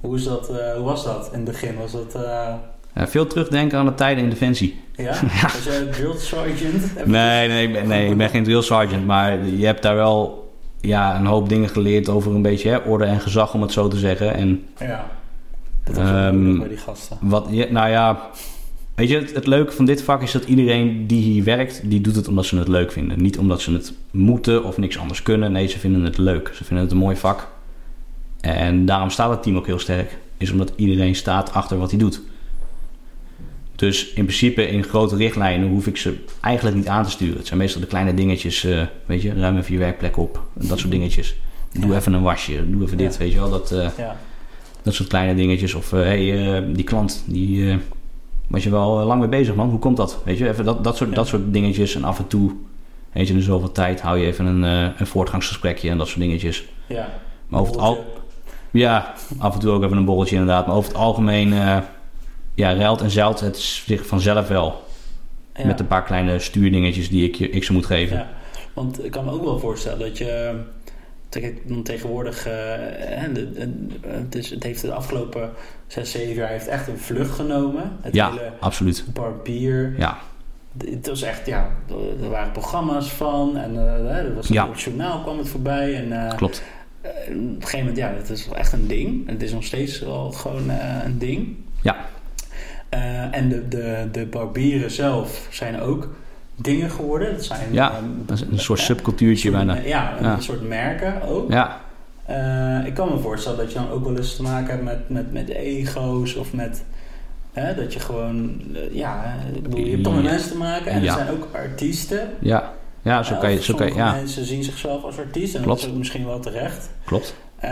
Hoe, is dat, eh, hoe was dat in het begin? Was dat... eh, veel terugdenken aan de tijden in Defensie. ja? [laughs] Was jij drill sergeant? [laughs] Nee, nee, ik ben, nee, ik ben geen drill sergeant. Maar je hebt daar wel ja, een hoop dingen geleerd over een beetje hè, orde en gezag, om het zo te zeggen. En Ja. Dat was Ehm, ook nodig bij die gasten. wat, nou ja, weet je, het, het leuke van dit vak is dat iedereen die hier werkt, die doet het omdat ze het leuk vinden. Niet omdat ze het moeten of niks anders kunnen. Nee, ze vinden het leuk. Ze vinden het een mooi vak. En daarom staat het team ook heel sterk. Is omdat iedereen staat achter wat hij doet. Dus in principe in grote richtlijnen hoef ik ze eigenlijk niet aan te sturen. Het zijn meestal de kleine dingetjes, eh, weet je, ruim even je werkplek op. Dat soort dingetjes. Doe Ja. even een wasje, doe even dit, Ja. weet je wel. Dat, eh, Ja. dat soort kleine dingetjes. Of hé, hey, eh, die klant, die was je wel lang mee bezig, man. Hoe komt dat? Weet je, even dat, dat, soort, dat soort dingetjes. En af en toe, weet je, in zoveel tijd hou je even een, een voortgangsgesprekje en dat soort dingetjes. ja. Maar over het al, ja, af en toe ook even een borreltje inderdaad. Maar over het algemeen, eh ja, ruilt en zeilt het zich vanzelf wel. Ja. Met een paar kleine stuurdingetjes die ik, je, ik ze moet geven. Ja, want ik kan me ook wel voorstellen dat je dan tegenwoordig, eh, de- de- het, is, het heeft de afgelopen zes, zeven jaar heeft echt een vlucht genomen. Het Ja, hele absoluut. barbier. Ja, Het was echt, ja, er waren programma's van en eh, er was Ja. het journaal kwam het voorbij. En eh, klopt. Eh, op een gegeven moment, ja, het is wel echt een ding. Het is nog steeds wel gewoon eh, een ding. Ja. Eh, en de, de, de barbieren zelf zijn ook dingen geworden. Dat zijn Ja, ehm, dat is een soort subcultuurtje bijna. Ja, een Ja. soort merken ook. Ja, ik kan me voorstellen dat je dan ook wel eens te maken hebt met, met, met ego's of met... Hè, dat je gewoon... ja, je hebt toch met mensen te maken. En Ja. er zijn ook artiesten. ja. Ja, zo kan je, zo kan je, ja, mensen zien zichzelf als artiest. En Klopt. dat is ook misschien wel terecht. klopt. Eh,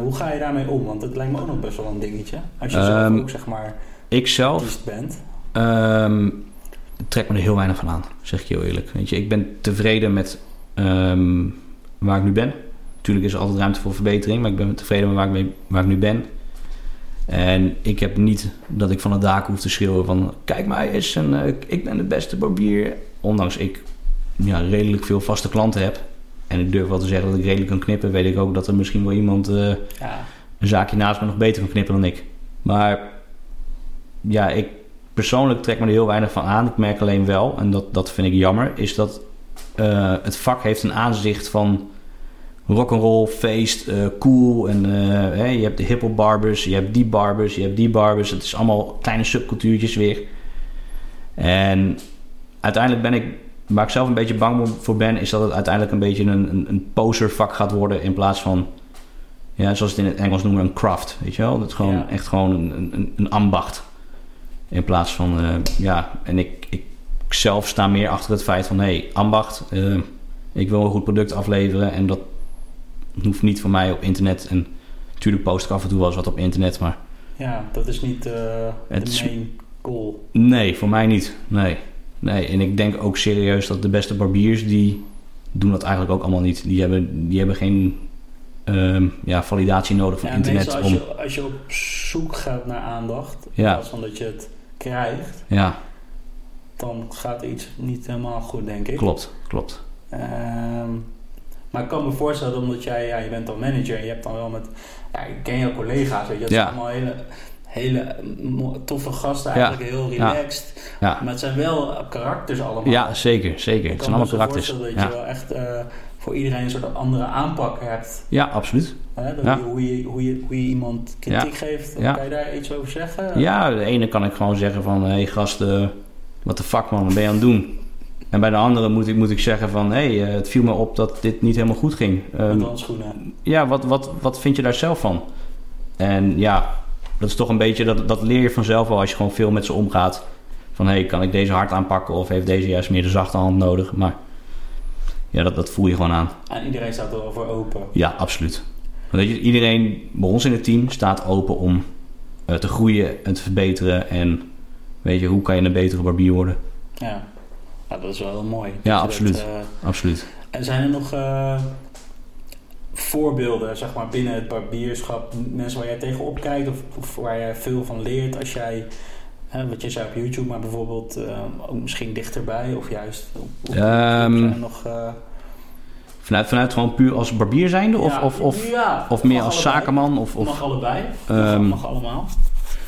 hoe ga je daarmee om? Want het lijkt me ook nog best wel een dingetje. Als je zelf Ehm, ook, zeg maar, Ik zelf artiest bent. Ehm trek me er heel weinig van aan, zeg ik heel eerlijk. Weet je, ik ben tevreden met ehm, waar ik nu ben. Natuurlijk is er altijd ruimte voor verbetering, maar ik ben tevreden met waar ik, mee, waar ik nu ben. En ik heb niet dat ik van het dak hoef te schreeuwen van... Kijk mij eens, en, eh, ik ben de beste barbier. Ondanks ik ja, redelijk veel vaste klanten heb. En ik durf wel te zeggen dat ik redelijk kan knippen. Weet ik ook dat er misschien wel iemand... eh, Ja, een zaakje naast me nog beter kan knippen dan ik. Maar ja, ik persoonlijk trek me er heel weinig van aan. Ik merk alleen wel, en dat, dat vind ik jammer, is dat eh, het vak heeft een aanzicht van rock'n'roll, feest, eh, cool. En je hebt de hip-hop barbers, je hebt die barbers, je hebt die barbers. Het is allemaal kleine subcultuurtjes weer. En uiteindelijk ben ik, waar ik zelf een beetje bang voor ben, is dat het uiteindelijk een beetje een, een, een poservak gaat worden in plaats van, ja, zoals het in het Engels noemen, een craft. Weet je wel? Dat is gewoon Ja. echt gewoon een, een, een ambacht. In plaats van, eh, ja, en ik, ik zelf sta meer achter het feit van, hé, hey, ambacht, eh, ik wil een goed product afleveren en dat hoeft niet van mij op internet. En natuurlijk post ik af en toe wel eens wat op internet, maar Ja, dat is niet eh, Het de main goal. Nee, voor mij niet. Nee. Nee. En ik denk ook serieus dat de beste barbiers, die doen dat eigenlijk ook allemaal niet. Die hebben, die hebben geen ehm, ja, validatie nodig van Ja, internet. meestal om, als, je, als je op zoek gaat naar aandacht, in Ja. plaats van dat je het krijgt, Ja, dan gaat iets niet helemaal goed, denk ik. klopt, klopt. Ehm, maar ik kan me voorstellen, omdat jij, ja, je bent dan manager en je hebt dan wel met, ja, ik ken jouw collega's, weet je, dat Ja. allemaal hele, hele mo- toffe gasten, eigenlijk heel relaxed. Maar het zijn wel karakters allemaal. ja zeker, zeker. Ik Het kan zijn me allemaal karakters. voorstellen dat je wel echt eh, voor iedereen een soort andere aanpak hebt. ja, absoluut. Hè? Dat Ja. je, hoe, je, hoe, je, hoe je iemand kritiek geeft. Ja. Kan je daar iets over zeggen? Ja, de ene kan ik gewoon zeggen van... Hé hey, gast, eh, wat de fuck man, wat ben je aan het doen? En bij de andere moet ik, moet ik zeggen van... Hé, hey, eh, het viel me op dat dit niet helemaal goed ging. Ehm, Met handschoenen. ja, wat, wat, wat vind je daar zelf van? En ja, dat is toch een beetje, dat, dat leer je vanzelf wel als je gewoon veel met ze omgaat. Van hé, hey, kan ik deze hard aanpakken of heeft deze juist meer de zachte hand nodig? Maar ja, dat, dat voel je gewoon aan. En iedereen staat er wel voor open. Ja, absoluut. Want weet je, iedereen bij ons in het team staat open om eh, te groeien en te verbeteren. En weet je, hoe kan je een betere barbier worden? Ja. Ja, dat is wel heel mooi. Ja, absoluut. dat, eh, Absoluut. en zijn er nog eh, voorbeelden, zeg maar, binnen het barbierschap? Mensen waar jij tegenop kijkt of, of waar jij veel van leert als jij... Hè, wat je zei op YouTube, maar bijvoorbeeld eh, ook misschien dichterbij of juist... Op, op, Ehm, nog... eh, Vanuit, vanuit gewoon puur als barbier zijnde? Of, ja, of, of, ja, of meer als allebei. zakenman? Of, of, Mag allebei. Ehm, mag allemaal.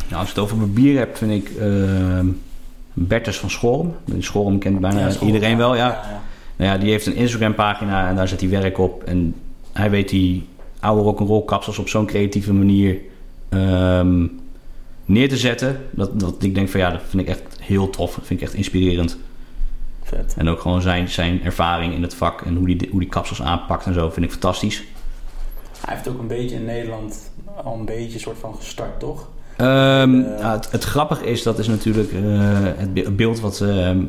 Nou, als ik het over barbier heb, vind ik ehm Bertus van Schorm. Schorm kent bijna Ja, iedereen wel, ja. ja. Nou ja, die heeft een Instagram pagina en daar zet hij werk op. En hij weet die oude rock'n'roll kapsels op zo'n creatieve manier ehm, neer te zetten. Dat, dat ik denk van ja, dat vind ik echt heel tof. Dat vind ik echt inspirerend. Vet. En ook gewoon zijn, zijn ervaring in het vak en hoe die, hoe die kapsels aanpakt en zo vind ik fantastisch. Hij heeft ook een beetje in Nederland al een beetje soort van gestart, toch? Ehm, Eh. nou, het, het grappige is, dat is natuurlijk eh, het be- het beeld wat... ehm,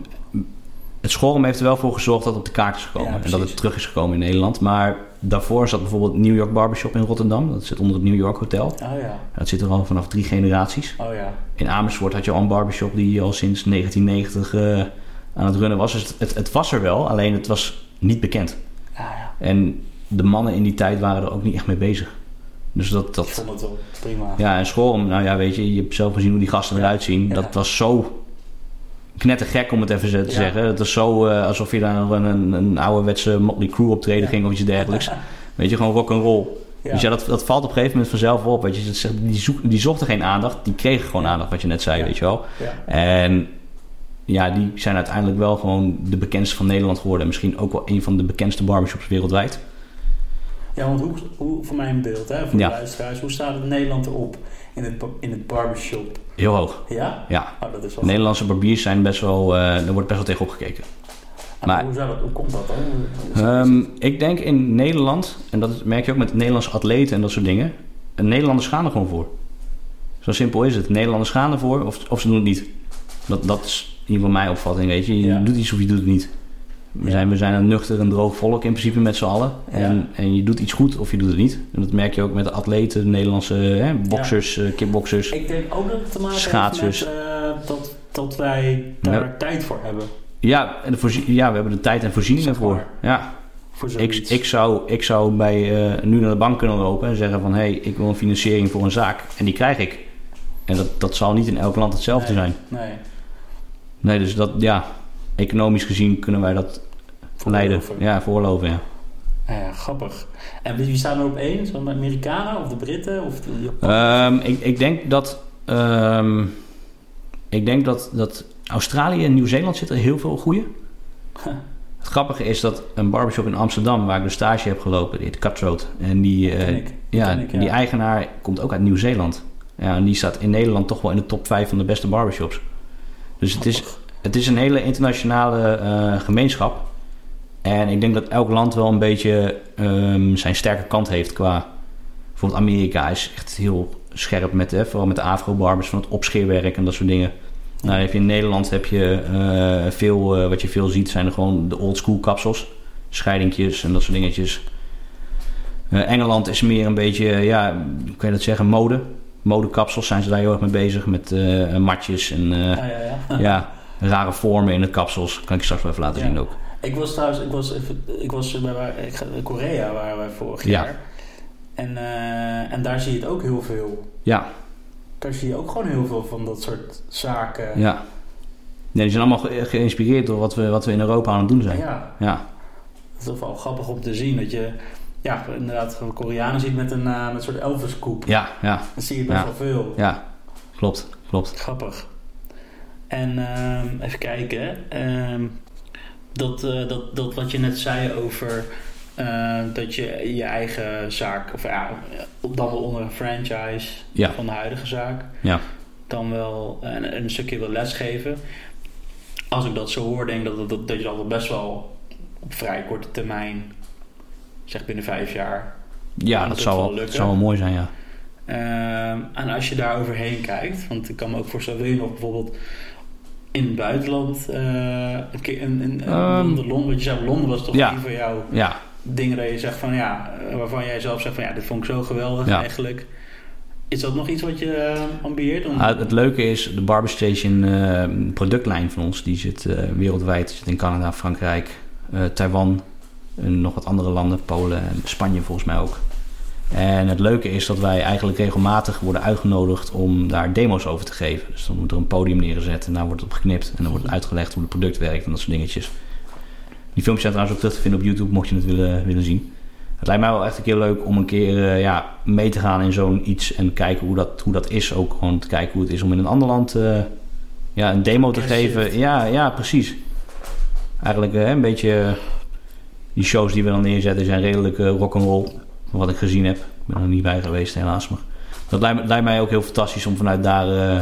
het Schorum heeft er wel voor gezorgd dat het op de kaart is gekomen. Ja, en dat het terug is gekomen in Nederland. Maar daarvoor zat bijvoorbeeld New York Barbershop in Rotterdam. Dat zit onder het New York Hotel. Oh ja, Dat zit er al vanaf drie generaties. oh ja. In Amersfoort had je al een barbershop die al sinds 1990 eh, aan het runnen was. Dus het, het, het was er wel, alleen het was niet bekend. Ja, ja. En de mannen in die tijd waren er ook niet echt mee bezig. Dus dat, Ik dat, vond het wel prima. ja, en Schorum, nou ja, weet je, je hebt zelf gezien hoe die gasten eruit zien. Dat was zo knettergek om het even zo te Ja. zeggen. Het was zo eh, alsof je naar een, een, een ouderwetse Motley Crue optreden Ja. ging of iets dergelijks. Weet je, gewoon rock and roll. Ja. Dus ja, dat, dat valt op een gegeven moment vanzelf op. Weet je, die, zoek, die zochten geen aandacht, die kregen gewoon aandacht, wat je net zei, weet je wel. En ja, die zijn uiteindelijk wel gewoon de bekendste van Nederland geworden. En misschien ook wel een van de bekendste barbershops wereldwijd. Ja, want hoe, hoe, voor mijn beeld, hè, voor Ja. de luisteraars, hoe staat het Nederland erop in het, in het barbershop? Heel hoog. Ja? Ja, Oh, dat is wel Nederlandse barbiers zijn best wel, eh er wordt best wel tegen opgekeken. En maar- hoe, zou dat, hoe komt dat dan? Ehm, ik denk in Nederland, en dat merk je ook met Nederlandse atleten en dat soort dingen. Nederlanders gaan er gewoon voor. Zo simpel is het. Nederlanders gaan ervoor of, of ze doen het niet. Dat, dat is in ieder geval mijn opvatting, weet je. Je Ja. doet iets of je doet het niet. We Ja. zijn, we zijn een nuchter en droog volk in principe met z'n allen. Ja. En, en je doet iets goed of je doet het niet. En dat merk je ook met de atleten, de Nederlandse hè, boxers, eh, kickboxers. Ik denk ook dat het te maken Schaatsers. heeft met uh, dat, dat wij daar Ja. tijd voor hebben. Ja, en de ja, we hebben de tijd en voorzieningen Zeg voor. Ja. Voor Ik, ik, zou, ik zou bij, eh, nu naar de bank kunnen lopen en zeggen van... hé, hey, ik wil een financiering voor een zaak. En die krijg ik. En dat, dat zal niet in elk land hetzelfde nee, zijn. Nee. Nee, dus dat, ja... Economisch gezien kunnen wij dat leiden. Ja, voorlopen, ja. Ja, ja, grappig. En wie staan er op één? Zijn de Amerikanen of de Britten of de? Ehm, ik, ik denk dat... ehm, ik denk dat, dat Australië en Nieuw-Zeeland zitten heel veel goede. [laughs] Het grappige is dat een barbershop in Amsterdam... waar ik de stage heb gelopen, die heet Cutthroat. En die, eh, ik. Die ja, ken ik, ja. die eigenaar komt ook uit Nieuw-Zeeland. Ja, en die staat in Nederland toch wel in de top 5 van de beste barbershops. Dus het is, het is een hele internationale eh, gemeenschap. En ik denk dat elk land wel een beetje ehm, zijn sterke kant heeft qua... Bijvoorbeeld Amerika is echt heel scherp met, hè, vooral met de afro-barbers van het opscheerwerk en dat soort dingen. Nou, heb je in Nederland heb je eh, veel, eh, wat je veel ziet, zijn er gewoon de old school kapsels. Scheidingjes en dat soort dingetjes. Eh, Engeland is meer een beetje, ja, hoe kan je dat zeggen, mode. Modekapsels zijn ze daar heel erg mee bezig. Met matjes en Ah, ja, ja. [laughs] ja, rare vormen in de kapsels. Kan ik straks wel even laten zien ook. Ik was trouwens, ik was, ik was bij waar, Korea waren wij vorig Ja. jaar. En, eh, en daar zie je het ook heel veel. Ja, Daar zie je ook gewoon heel veel van dat soort zaken. ja. Nee, die zijn allemaal ge- geïnspireerd door wat we, wat we in Europa aan het doen zijn. Ja, Ja, het is toch wel grappig om te zien dat je, ja, inderdaad, Koreanen ziet met een, eh, met een soort Elvis-koep. ja, ja, Dan zie je best Ja. wel veel. ja. Klopt, klopt. Grappig. En ehm, even kijken. Dat, eh, dat, dat wat je net zei over eh, dat je je eigen zaak, of ja, dan wel onder een franchise Ja. van de huidige zaak, Ja. dan wel een, een stukje wil lesgeven. Als ik dat zo hoor, denk ik dat, dat, dat je dat wel best wel op vrij korte termijn, zeg binnen vijf jaar, Ja, dat zou wel zou wel mooi zijn, ja. Ehm, en als je daar overheen kijkt, want ik kan me ook voorstellen, wil je nog bijvoorbeeld in het buitenland, een keer in, in, in Ehm, Londen, je zei Londen was toch ja. een van jouw Ja, dingen dat je zegt van ja, eh, waarvan jij zelf zegt van ja, dit vond ik zo geweldig Ja. eigenlijk. Is dat nog iets wat je eh, ambieert? Om, Ah, het leuke is, de Barber Station eh, productlijn van ons, die zit wereldwijd. Zit in Canada, Frankrijk, Taiwan en nog wat andere landen, Polen en Spanje volgens mij ook. En het leuke is dat wij eigenlijk regelmatig worden uitgenodigd om daar demo's over te geven. Dus dan wordt er een podium neergezet en daar wordt op geknipt. En dan wordt uitgelegd hoe het product werkt en dat soort dingetjes. Die filmpjes zijn trouwens ook terug te vinden op YouTube, mocht je het willen, willen zien. Het lijkt mij wel echt een keer leuk om een keer eh, ja, mee te gaan in zo'n iets en kijken hoe dat, hoe dat is. Ook gewoon te kijken hoe het is om in een ander land eh, ja, een demo te geven. Ja, ja, precies. Eigenlijk eh, een beetje die shows die we dan neerzetten zijn redelijk uh, rock'n'roll. Van wat ik gezien heb. Ik ben er niet bij geweest helaas. Maar dat lijkt, mij ook heel fantastisch om vanuit daar eh,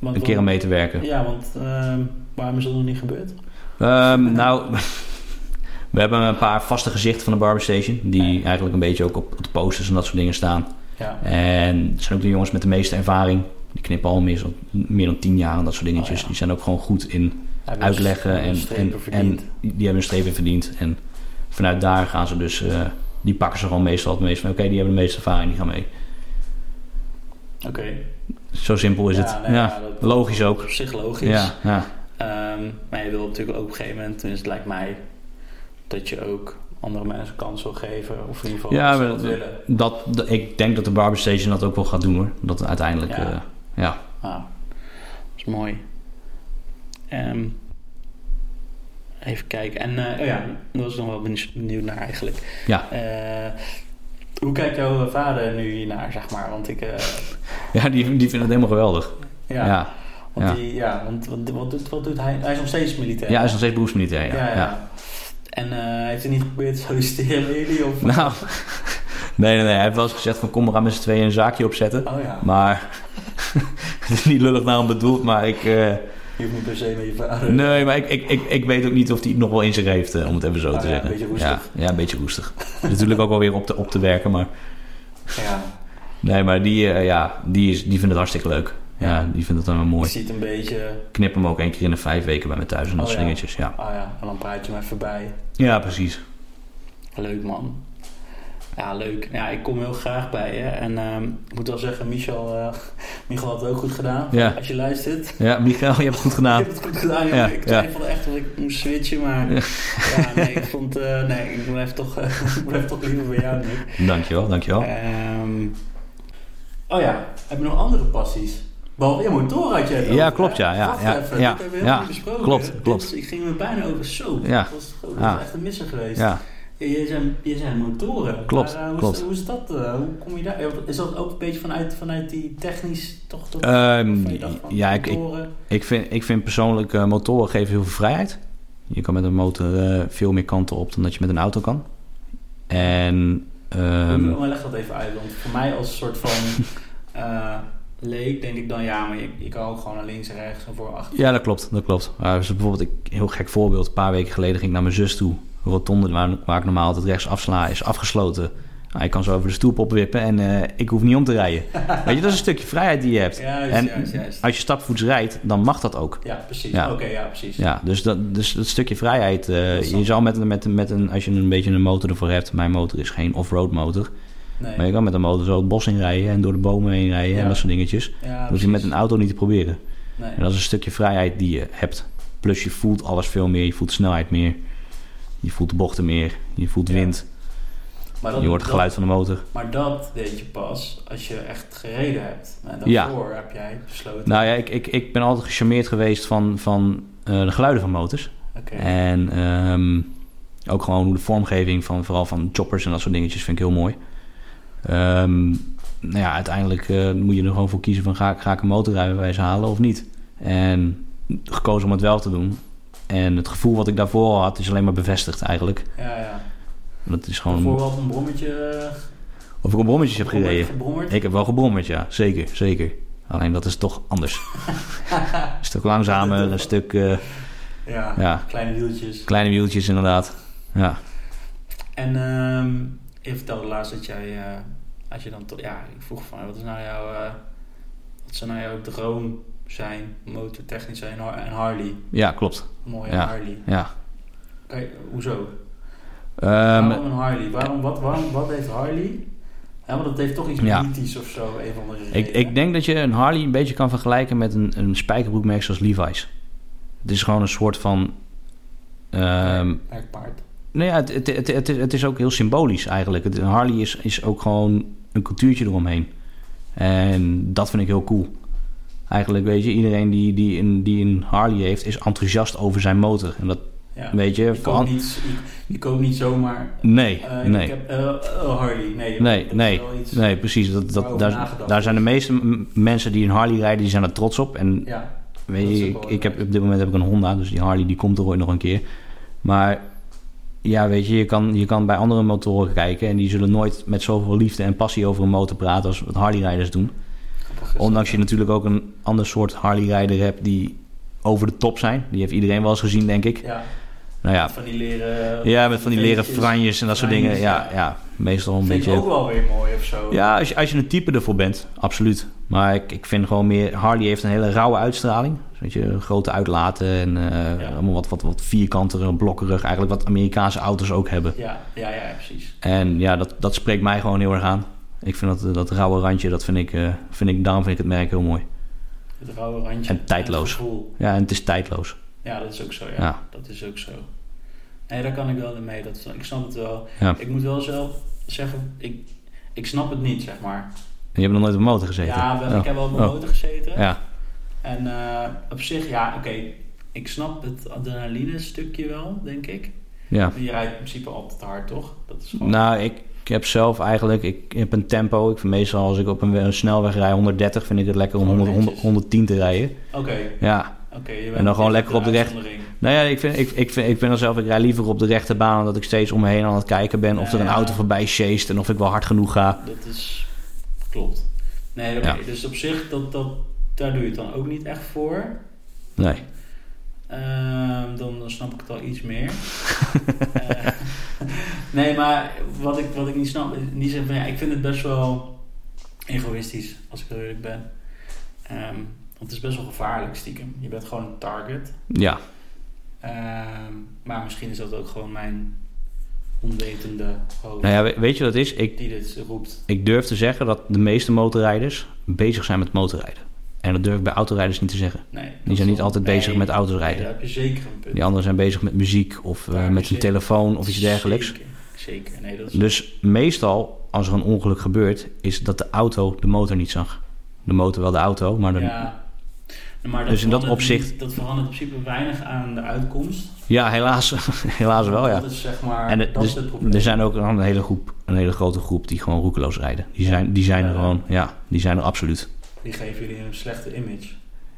een keer aan mee te werken. Ja, want ehm, waarom is dat nog niet gebeurd? Ehm, nou, [laughs] we hebben een paar vaste gezichten van de Barber Station. Die eigenlijk een beetje ook op, op de posters en dat soort dingen staan. Ja, En het zijn ook de jongens met de meeste ervaring. Die knippen al meer, zo- meer dan tien jaar en dat soort dingetjes. Oh ja. Die zijn ook gewoon goed in Hebben uitleggen en, en, en die hebben een streep in verdiend. En vanuit daar gaan ze dus, eh, die pakken ze gewoon meestal het meest van. Oké, die hebben de meeste ervaring, die gaan mee. Oké, Zo simpel is Ja, het. nee, ja, dat- logisch ook. op zich logisch. Ja, ja. Ehm, maar je wil natuurlijk ook op een gegeven moment, tenminste het lijkt mij, dat je ook andere mensen kans wil geven. Of in ieder geval Ja, dat willen. Dat, dat- ik denk dat de Barber Station dat ook wel gaat doen hoor. Dat uiteindelijk, Ja. eh, ja. Ah, dat is mooi. Ehm, even kijken. En eh, oh ja, daar was ik nog wel benieuwd- naar eigenlijk. Ja. Eh, hoe kijkt jouw vader nu hiernaar, zeg maar? Want ik... eh, [laughs] Ja, die, die vinden het helemaal geweldig. ja, Ja, want, ja. Die, ja, want wat, wat, doet, wat doet hij? Hij is nog steeds militair. ja. hij is nog steeds beroepsmilitair. Ja, ja, ja. ja. En eh, heeft hij niet geprobeerd te solliciteren bij jullie? Of... Nou, [laughs] nee, nee, nee. Hij heeft wel eens gezegd van kom, we gaan met z'n tweeën een zaakje opzetten. Oh ja, Maar [laughs] het is niet lullig naar hem bedoeld, maar ik... je hoeft niet per se met je vader. nee, maar ik, ik, ik, ik weet ook niet of hij het nog wel in zich heeft, eh, om het even zo Oh te ja, zeggen. een beetje roestig. Ja, ja, een beetje roestig. natuurlijk ook wel weer op te, op te werken, maar... Ja, Nee, maar die, eh, ja, die, is, die vindt het hartstikke leuk. Ja, die vindt het dan wel je mooi. ziet een beetje... Knip hem ook één keer in de vijf weken bij me thuis en dat Oh, soort ja. dingetjes. Ja. Ah ja, en dan praat je hem even bij. ja, precies. Leuk man. Ja, leuk. Ja, ik kom heel graag bij je. En ehm, ik moet wel zeggen, Michel, eh [laughs] Michel had het ook goed gedaan. Ja. Als je luistert. Ja, Michael, je hebt het goed gedaan. [laughs] Je hebt het goed gedaan. Ja, ik twijfelde echt of ik moest switchen, maar... Ja, nee, ik vond... eh, nee, ik blijf toch, [laughs] ik blijf toch liever bij jou nu. Dankjewel, dankjewel. Ehm, oh ja, heb je nog andere passies? Behalve je motor had je Ja, over, klopt, ja, ja, ja, even, ja, ja, klopt, klopt. ik ging me bijna over zo. Ja. Dat was, dat echt een misser geweest. Ja, Je zijn, je zijn motoren. Klopt, Maar, eh, hoe, klopt. Is, hoe is dat? eh, hoe kom je daar? Is dat ook een beetje vanuit, vanuit die technisch toch? toch Ehm, van ja ik, ik, motoren? ik, vind, ik vind persoonlijk eh, motoren geven heel veel vrijheid. Je kan met een motor eh, veel meer kanten op dan dat je met een auto kan. En ehm, Hoe- maar leg dat even uit, want voor mij als soort van [laughs] eh, leek, denk ik dan ja, maar je, je kan ook gewoon naar links en rechts en voor achter. Ja, dat klopt, dat klopt. Uh, dus bijvoorbeeld, ik, heel gek voorbeeld. Een paar weken geleden ging ik naar mijn zus toe. De rotonde waar, waar ik normaal altijd rechts afsla is afgesloten. Nou, ik kan zo over de stoep opwippen en uh, ik hoef niet om te rijden. [laughs] Weet je, dat is een stukje vrijheid die je hebt. Juist, en juist, juist. als je stapvoets rijdt, dan mag dat ook. Ja, precies. Ja. Oké, ja, precies. Ja, dus dat, dus dat stukje vrijheid. eh, Dat snap je zal met, met, met een, als je een beetje een motor ervoor hebt. Mijn motor is geen off-road motor. Nee. Maar je kan met een motor zo het bos in rijden en door de bomen heen rijden en dat soort dingetjes. ja, Dat hoef je met een auto niet te proberen. Nee. En dat is een stukje vrijheid die je hebt. Plus je voelt alles veel meer. Je voelt snelheid meer. Je voelt de bochten meer. Je voelt Ja. wind. Maar je hoort het geluid van de motor. Maar dat deed je pas als je echt gereden hebt. En Ja. daarvoor heb jij besloten. Nou ja, ik, ik, ik ben altijd gecharmeerd geweest van, van eh, de geluiden van motors. Oké. En ehm, ook gewoon hoe de vormgeving van vooral van choppers en dat soort dingetjes vind ik heel mooi. Ehm, nou ja, uiteindelijk eh, moet je er gewoon voor kiezen van ga, ik- ga ik een motorrijbewijs halen of niet. En gekozen om het wel te doen. En het gevoel wat ik daarvoor had is alleen maar bevestigd eigenlijk. Ja, ja. Dat is gewoon Bijvoorbeeld een brommetje. of ik op brommetjes heb gereden. gebrommerd. Ik heb wel gebrommerd, ja. Zeker, zeker. Alleen dat is toch anders. [laughs] een stuk langzamer, een stuk eh, Ja, ja, kleine wieltjes. kleine wieltjes inderdaad. Ja. En ehm je vertelde laatst dat jij, eh, als je dan toch, ja, ik vroeg van, wat is nou jouw, eh, wat zou nou jouw droom zijn, motortechnisch zijn en Har- en Harley, ja, klopt. een mooie Ja. Harley. Ja. Kijk, hoezo? Ehm, Waarom een Harley? Waarom, wat, waarom, wat heeft Harley? Ja, want het heeft toch iets Ja. mythisch of zo, een van de ik, ik denk dat je een Harley een beetje kan vergelijken met een, een spijkerbroekmerk zoals Levi's. Het is gewoon een soort van... ehm Merkpaard. nou ja, het, het, het, het, is- het is ook heel symbolisch eigenlijk. Het, een Harley is, is ook gewoon een cultuurtje eromheen. En dat vind ik heel cool. Eigenlijk weet je, iedereen die, die, een, die een Harley heeft, is enthousiast over zijn motor. En dat Ja. weet je... Je voor koopt niet, je, je koopt niet zomaar... Nee, eh, nee. Ik heb oh, Harley. Nee, Nee, nee, wel iets- nee, precies. Dat, dat, daar, daar zijn de meeste mensen die een Harley rijden, die zijn er trots op. En Ja, weet je, ik, heb, op dit moment heb ik een Honda, dus die Harley die komt er ooit nog een keer. Maar ja, weet je, je kan, je kan bij andere motoren kijken en die zullen nooit met zoveel liefde en passie over een motor praten als wat Harley-rijders doen. Ondanks je natuurlijk ook een ander soort Harley-rijder hebt die over de top zijn. Die heeft iedereen wel eens gezien, denk ik. Ja, Nou ja, van die leren... ja met van die leren franjes en dat soort dingen. Ja, ja, meestal een Vind ik beetje... ook wel weer mooi of zo. Ja, als je, als je een type ervoor bent, absoluut. Maar ik, ik vind gewoon meer... Harley heeft een hele rauwe uitstraling. Weet je, grote uitlaten en Ja. allemaal wat, wat, wat vierkantere, blokkerig. Eigenlijk wat Amerikaanse auto's ook hebben. Ja, ja, ja, precies. En ja, dat, dat spreekt mij gewoon heel erg aan. Ik vind dat, dat rauwe randje, dat vind ik, eh, vind ik, daarom vind ik het merk heel mooi. Het rauwe randje. En tijdloos. Ja, en het is tijdloos. Ja, dat is ook zo, ja. Ja. Dat is ook zo. Nee, daar kan ik wel in mee. Dat, ik snap het wel. Ja. Ik moet wel zelf zeggen, ik, ik snap het niet, zeg maar. En je hebt nog nooit op een motor gezeten? Ja, wel, Oh. ik heb wel op mijn Oh. motor gezeten. Ja, En eh, op zich, ja, oké. ik snap het adrenaline stukje wel, denk ik. ja. Je rijdt in principe altijd hard, toch? Dat is gewoon... Nou, ik, ik heb zelf eigenlijk... Ik heb een tempo. Ik vind meestal als ik op een, een snelweg rij 130... vind ik het lekker om Oh, 100, 100, netjes. 110 te rijden. Oké, Ja, En dan gewoon lekker op de recht-. Nou ja, ik, vind, ik, ik, vind, ik ben dan zelf, ik rij liever op de rechte baan omdat ik steeds om me heen aan het kijken ben of Ja, er een ja. auto voorbij chased en of ik wel hard genoeg ga. Dat is... Klopt. Nee. Ja. Dus op zich, dat, dat, daar doe je het dan ook niet echt voor. Nee. Ehm, dan, dan snap ik het al iets meer. [laughs] Eh, nee, maar wat ik, wat ik niet snap, niet van ja, ik vind het best wel egoïstisch, als ik heel eerlijk ben. Ehm, want het is best wel gevaarlijk, stiekem. Je bent gewoon een target. Ja, Ehm, maar misschien is dat ook gewoon mijn onwetende hoofd nou ja, we- weet je wat het is? Ik, die dit roept. ik durf te zeggen dat de meeste motorrijders bezig zijn met motorrijden. En dat durf ik bij autorijders niet te zeggen. Nee, Die zijn niet altijd bezig nee, met auto's rijden. daar heb je zeker een punt. Die anderen zijn bezig met muziek of eh, met een telefoon of iets dergelijks. Zeker, zeker. Nee, dat is Dus meestal, als er een ongeluk gebeurt, is dat de auto de motor niet zag. De motor wel de auto, maar de, ja. Ja. Maar Dus in dat opzicht- niet- dat verandert in principe weinig aan de uitkomst. helaas, [laughs] helaas wel, ja. Dat is zeg maar. En dat dus, is het probleem. er zijn ook een hele, groep, een hele grote groep die gewoon roekeloos rijden. Die zijn, die zijn er Ja. gewoon, ja, die zijn er absoluut. Die geven jullie een slechte image.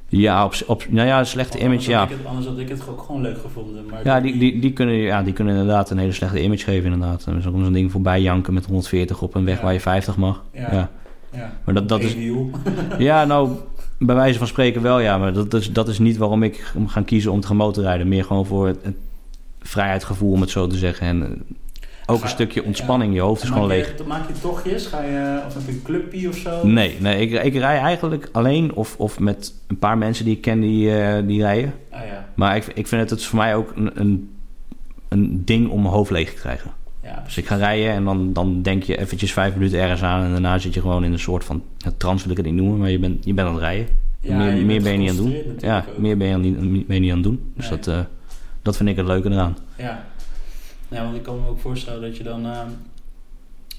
Ja, op, op, nou ja, een slechte image, ja. Ik het, anders had ik het ook gewoon leuk gevonden. Maar Ja die, die, die, kunnen, ja, die kunnen inderdaad een hele slechte image geven, inderdaad. Er is ook zo'n ding voorbij janken met 140 op een weg Ja. waar je 50 mag. Ja. Ja. Ja. Maar dat, dat is, [laughs] ja, nou, bij wijze van spreken wel, ja. Maar dat is, dat is niet waarom ik om gaan kiezen om te gaan motorrijden. Meer gewoon voor het, het vrijheidsgevoel, om het zo te zeggen. En eh, ook een stukje ontspanning. Je hoofd is gewoon leeg. Maak je tochtjes? Ga je, of heb je een clubje of zo? Nee, nee ik, ik rij eigenlijk alleen of, of met een paar mensen die ik ken die, eh, die rijden. Ah ja, Maar ik, ik vind het, het is voor mij ook een, een, een ding om mijn hoofd leeg te krijgen. ja Dus ik ga rijden en dan, dan denk je eventjes vijf minuten ergens aan... en daarna zit je gewoon in een soort van... Trance wil ik het niet noemen, maar je bent, je bent aan het rijden. Ja, meer je meer ben je niet aan het doen. Ja, ook. meer ben je, niet, ben je niet aan het doen. Dus Nee. dat, eh, dat vind ik het leuke eraan. Ja. Ja, want ik kan me ook voorstellen dat je dan, ehm,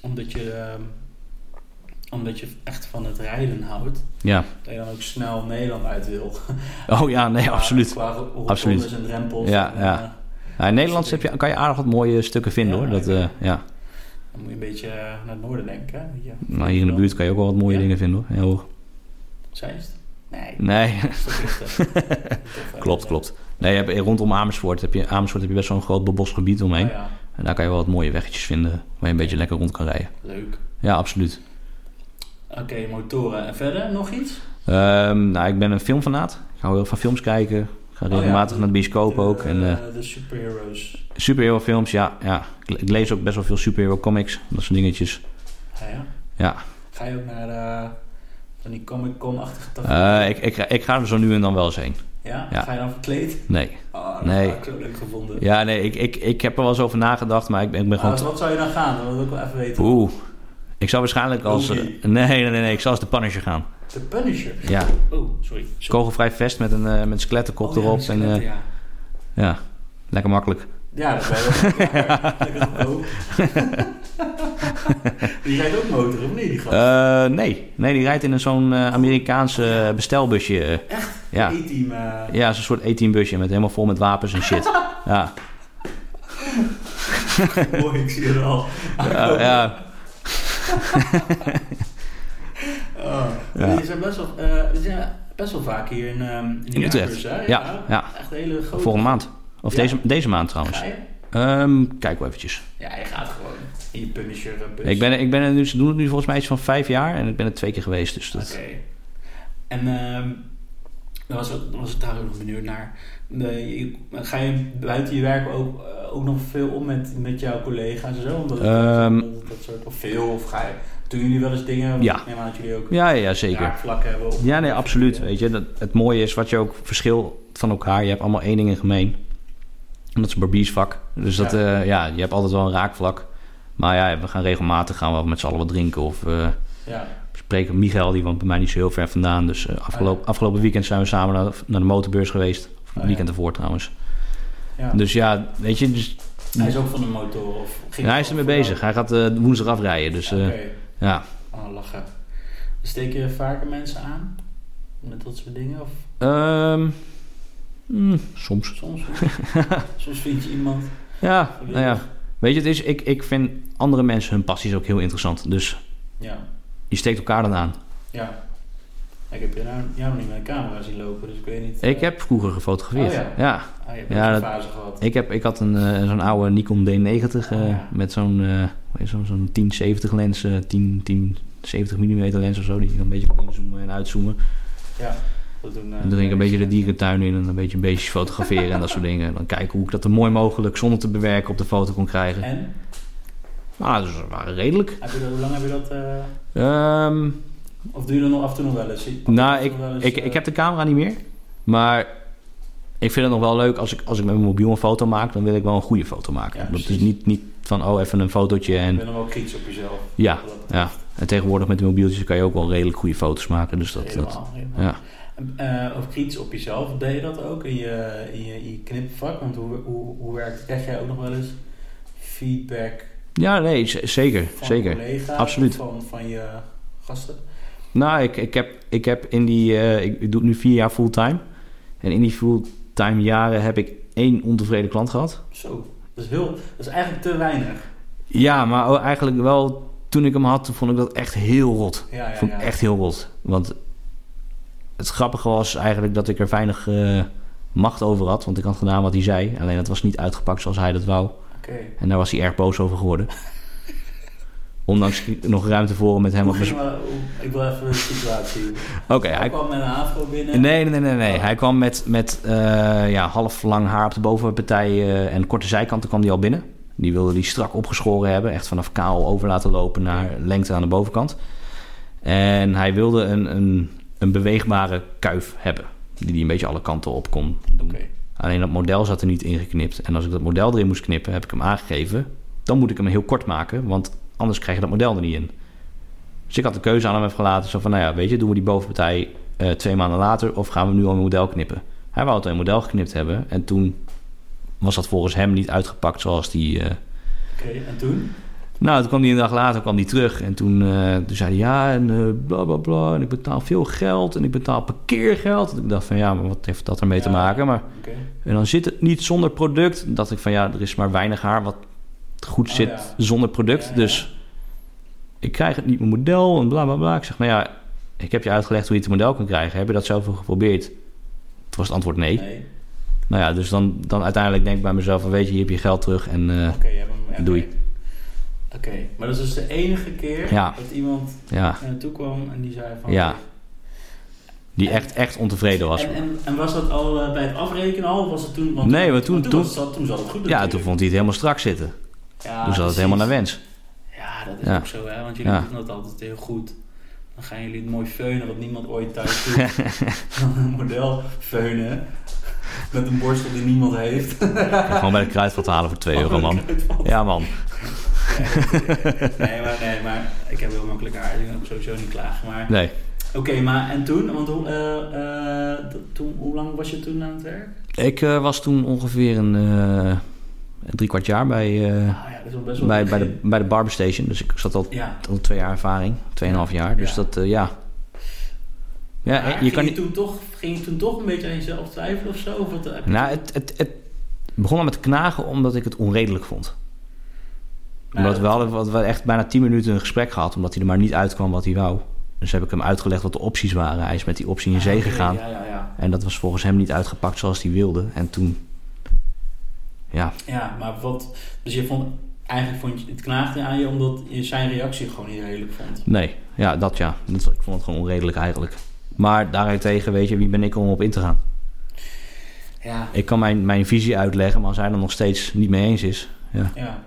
omdat, je, ehm, omdat je echt van het rijden houdt, Ja. dat je dan ook snel Nederland uit wil. [laughs] Oh ja, nee, [laughs] Qua- absoluut. Qua Absoluut. en drempels. Ja, en, ja. eh, Ja, in Nederland heb je, kan je aardig wat mooie stukken vinden Ja, hoor. Dat, eh, ja. dan moet je een beetje eh, naar het noorden denken. hè, je. Nou, hier in de buurt kan je ook wel wat mooie Ja? dingen vinden hoor. Heel hoog. Zeist? Nee. Nee, [laughs] klopt, klopt. Nee, je hebt, rondom Amersfoort heb je, Amersfoort heb je best wel een groot bebos gebied omheen. Oh ja, En daar kan je wel wat mooie weggetjes vinden waar je een beetje lekker rond kan rijden. leuk. Ja, absoluut. Oké, motoren. En verder nog iets? Ehm, nou, ik ben een filmfanaat. Ik hou heel veel van films kijken. Ik ga Oh ja, regelmatig naar de bioscoop de, ook. En, eh, de superheroes. superhero films, ja, ja. Ik, lees ook best wel veel superhero comics. Dat soort dingetjes. Ja, ja. Ja. Ga je ook naar de, van die Comic-Con-achtige Eh, ik, ik, ik ga er zo nu en dan wel eens heen. Ja? ja. Ga je dan verkleed? Nee. Oh, dat Nee. ik leuk gevonden. Ja, nee, ik, ik, ik heb er wel eens over nagedacht, maar ik ben, ik ben gewoon... wat zou je dan gaan? Dat wil ik wel even weten. Oeh. Ik zou waarschijnlijk als... eh, nee, nee, nee, nee. Ik zou als de Punisher gaan. De Punisher. Ja. Oh, sorry. sorry. Kogelvrij vest met een, eh, met een skelettenkop Oh, ja, erop. die en, skeletten, ja. ja, lekker makkelijk. Ja, dat ben wel. [laughs] Goedkoop. [laughs] Die rijdt ook motor, of niet? Die gast? Eh, nee. nee, die rijdt in een zo'n eh, Amerikaanse bestelbusje. Echt? Ja. E-team. eh, Ja, zo'n soort E-team-busje met helemaal vol met wapens en shit. [laughs] Ja, Mooi, ik zie het al. ja, ja. Oh. Ja. Die zijn best wel, eh, die zijn best wel vaak hier in, ehm in, In Utrecht. Hè? Ja, ja. Echt hele grote. volgende maand. Of Ja. deze, deze maand trouwens. Je? Ehm, kijk wel eventjes. Ja, je gaat gewoon in je Punisher eh, bus. Ik ben, ik ben er nu, ze doen het nu volgens mij iets van vijf jaar en ik ben er twee keer geweest. Dus Oké. dat, En ehm dan, was, dan was ik daar ook nog benieuwd naar. De, je- ga je buiten je werk ook, eh, ook nog veel om met, met jouw collega's en zo? Omdat Ehm. dat, dat soort of veel? Of ga je, doen jullie wel eens dingen? Ja. Neem aan dat jullie ook ja, ja, zeker. raakvlakken hebben. op- Ja, nee, absoluut. Weet je, dat, het mooie is wat je ook verschil van elkaar. Je hebt allemaal één ding in gemeen. En dat is barbiersvak. Dus dat, Ja. ja. ja, je hebt altijd wel een raakvlak. Maar ja, we gaan regelmatig gaan we met z'n allen wat drinken. Of eh Ja. spreken Michael, die woont bij mij niet zo heel ver vandaan. Dus eh, afgelopen, Ah, ja. afgelopen weekend zijn we samen naar, naar de motorbeurs geweest. Of het ja. weekend ervoor trouwens. ja. Dus ja, weet je, dus, hij is ook van de motor? Of ging hij is ermee bezig. Hij gaat eh, woensdag afrijden. Dus eh, ja. Oh, lachen. Steek je vaker mensen aan? Met dat soort dingen? Of Ehm, mm, soms. soms? [laughs] soms vind je iemand. Ja, nou ja. Weet je, het is, ik, ik vind andere mensen hun passies ook heel interessant. Dus Ja. je steekt elkaar dan aan. Ja. Ik heb nou, jou nog niet met een camera zien lopen, dus ik weet niet... Ik eh, heb vroeger gefotografeerd. Oh ja. ja. Ah, je hebt Ja, ook een dat- fase gehad. Ik, heb, ik had een, eh, zo'n oude Nikon D90 eh, Oh ja. met zo'n eh, zo'n zo'n 1070 lens, eh 10, 10, 70 mm lens of zo, die je dan een beetje kan inzoomen en uitzoomen. Ja. Dat doen, eh, dan ging ik een beetje de dierentuin in en een beetje beestjes fotograferen en dat soort dingen. En dan kijken hoe ik dat er mooi mogelijk zonder te bewerken op de foto kon krijgen. En? Nou, dus we waren redelijk. Heb je dat, hoe lang heb je dat... eh, Ehm, of doe je dat nog af en toe nog wel eens? Nou, wel eens, Ik, eh, ik heb de camera niet meer. Maar ik vind het nog wel leuk als ik, als ik met mijn mobiel een foto maak, dan wil ik wel een goede foto maken. Ja, dat is niet, niet van oh even een fotootje Je en bent nog wel kritisch op jezelf. ja, dat ja. En tegenwoordig met de mobieltjes kan je ook wel redelijk goede foto's maken. Dus dat, dat helemaal. ja. Eh, of kritisch op jezelf, deed je dat ook in je, in je, in je knipvak? Want hoe, hoe, hoe werkt Krijg jij ook nog wel eens feedback ja, nee, zeker, van zeker. collega's? Absoluut. Van, van je gasten? Nou, ik, ik, heb, ik heb in die, eh, ik, ik doe het nu vier jaar fulltime. En in die fulltime jaren heb ik één ontevreden klant gehad. Zo, dat is, heel, dat is eigenlijk te weinig. Ja, maar eigenlijk wel toen ik hem had, vond ik dat echt heel rot. Ja, ja, vond ik echt heel rot. Want het grappige was eigenlijk dat ik er weinig eh, macht over had. Want ik had gedaan wat hij zei. Alleen het was niet uitgepakt zoals hij dat wou. En daar was hij erg boos over geworden. [laughs] ondanks nog ruimte voor met hem op hoe- Ik wil even de situatie. [laughs] Oké, Hij hij kwam met een afro binnen. Nee, nee, nee, nee. nee. Oh. Hij kwam met, met eh, ja, half lang haar op de bovenpartij eh, en korte zijkanten kwam hij al binnen. Die wilde die strak opgeschoren hebben. Echt vanaf kaal over laten lopen naar lengte aan de bovenkant. En hij wilde een, een, een beweegbare kuif hebben. Die hij een beetje alle kanten op kon doen. Alleen dat model zat er niet ingeknipt. En als ik dat model erin moest knippen, heb ik hem aangegeven. Dan moet ik hem heel kort maken, want anders krijg je dat model er niet in. Dus ik had de keuze aan hem even gelaten. Zo van, nou ja, weet je, doen we die bovenpartij eh, twee maanden later... of gaan we nu al een model knippen? Hij wou het een model geknipt hebben. En toen was dat volgens hem niet uitgepakt zoals die... eh, Oké, en toen? Nou, toen kwam hij een dag later kwam die terug. En toen, eh, toen zei hij, ja, en eh, bla bla bla. En ik betaal veel geld en ik betaal parkeergeld. En ik dacht van, ja, maar wat heeft dat ermee te maken? Maar en dan zit het niet zonder product. Dan dacht ik van ja, er is maar weinig haar wat goed Oh, zit ja. zonder product. Ja. Dus ik krijg het niet mijn model en bla bla bla. Ik zeg, nou ja, ik heb je uitgelegd hoe je het model kan krijgen. Heb je dat zelf al geprobeerd? Toen was het antwoord nee. Nee. Nou ja, dus dan, dan uiteindelijk denk ik bij mezelf van weet je, hier heb je geld terug. En eh, hebt hem. ja, Doei. Oké. Maar dat is dus de enige keer Ja. dat iemand ja, naar naartoe kwam en die zei van... Ja. die echt, echt ontevreden was. En, en, en was dat al eh, bij het afrekenen al? Of was het toen... Want, Nee, maar toen- toen- was het, toen zat het goed Ja, natuurlijk. toen vond hij het helemaal strak zitten. Ja, toen zat het helemaal naar wens. Ja, dat is Ja. ook zo, hè. Want jullie Ja. doen dat altijd heel goed. Dan gaan jullie het mooi feunen, wat niemand ooit thuis doet. [laughs] Een model feunen. Met een borstel die niemand heeft. Gewoon bij de kruidvat halen voor 2 euro, man. Ja, man. [laughs] Nee, maar, nee, maar ik heb heel makkelijk haar. Ik kan sowieso niet klagen. Maar Nee. Oké, maar en toen? Want hoe, eh, eh, toen, hoe lang was je toen aan het werk? Ik eh, was toen ongeveer een eh, drie kwart jaar bij, Ah ja, dat is wel best wel bij, een bij, de, bij de Barber Station. Dus ik zat al, Ja. al twee jaar ervaring, tweeënhalf jaar. Dus Ja. dat, ja. Ja, Maar je ging kan je toen toch, ging je toen toch een beetje aan jezelf twijfelen of zo? Of wat, Nou, het, het, het begon al met knagen omdat ik het onredelijk vond. Nou, Omdat we dat- hadden we hadden echt bijna tien minuten een gesprek gehad, omdat hij er maar niet uitkwam wat hij wou. Dus heb ik hem uitgelegd wat de opties waren. Hij is met die optie in zee Ah, oké, gegaan. Ja, ja, ja. En dat was volgens hem niet uitgepakt zoals hij wilde. En toen... Ja, ja, maar wat... Dus je vond... Eigenlijk vond je het knaagde aan je omdat je zijn reactie gewoon niet redelijk vond. nee. Ja, dat ja. Dat, ik vond het gewoon onredelijk eigenlijk. Maar daarentegen, weet je, wie ben ik om op in te gaan? Ja, Ik kan mijn, mijn visie uitleggen, maar als hij er nog steeds niet mee eens is... Ja, ja.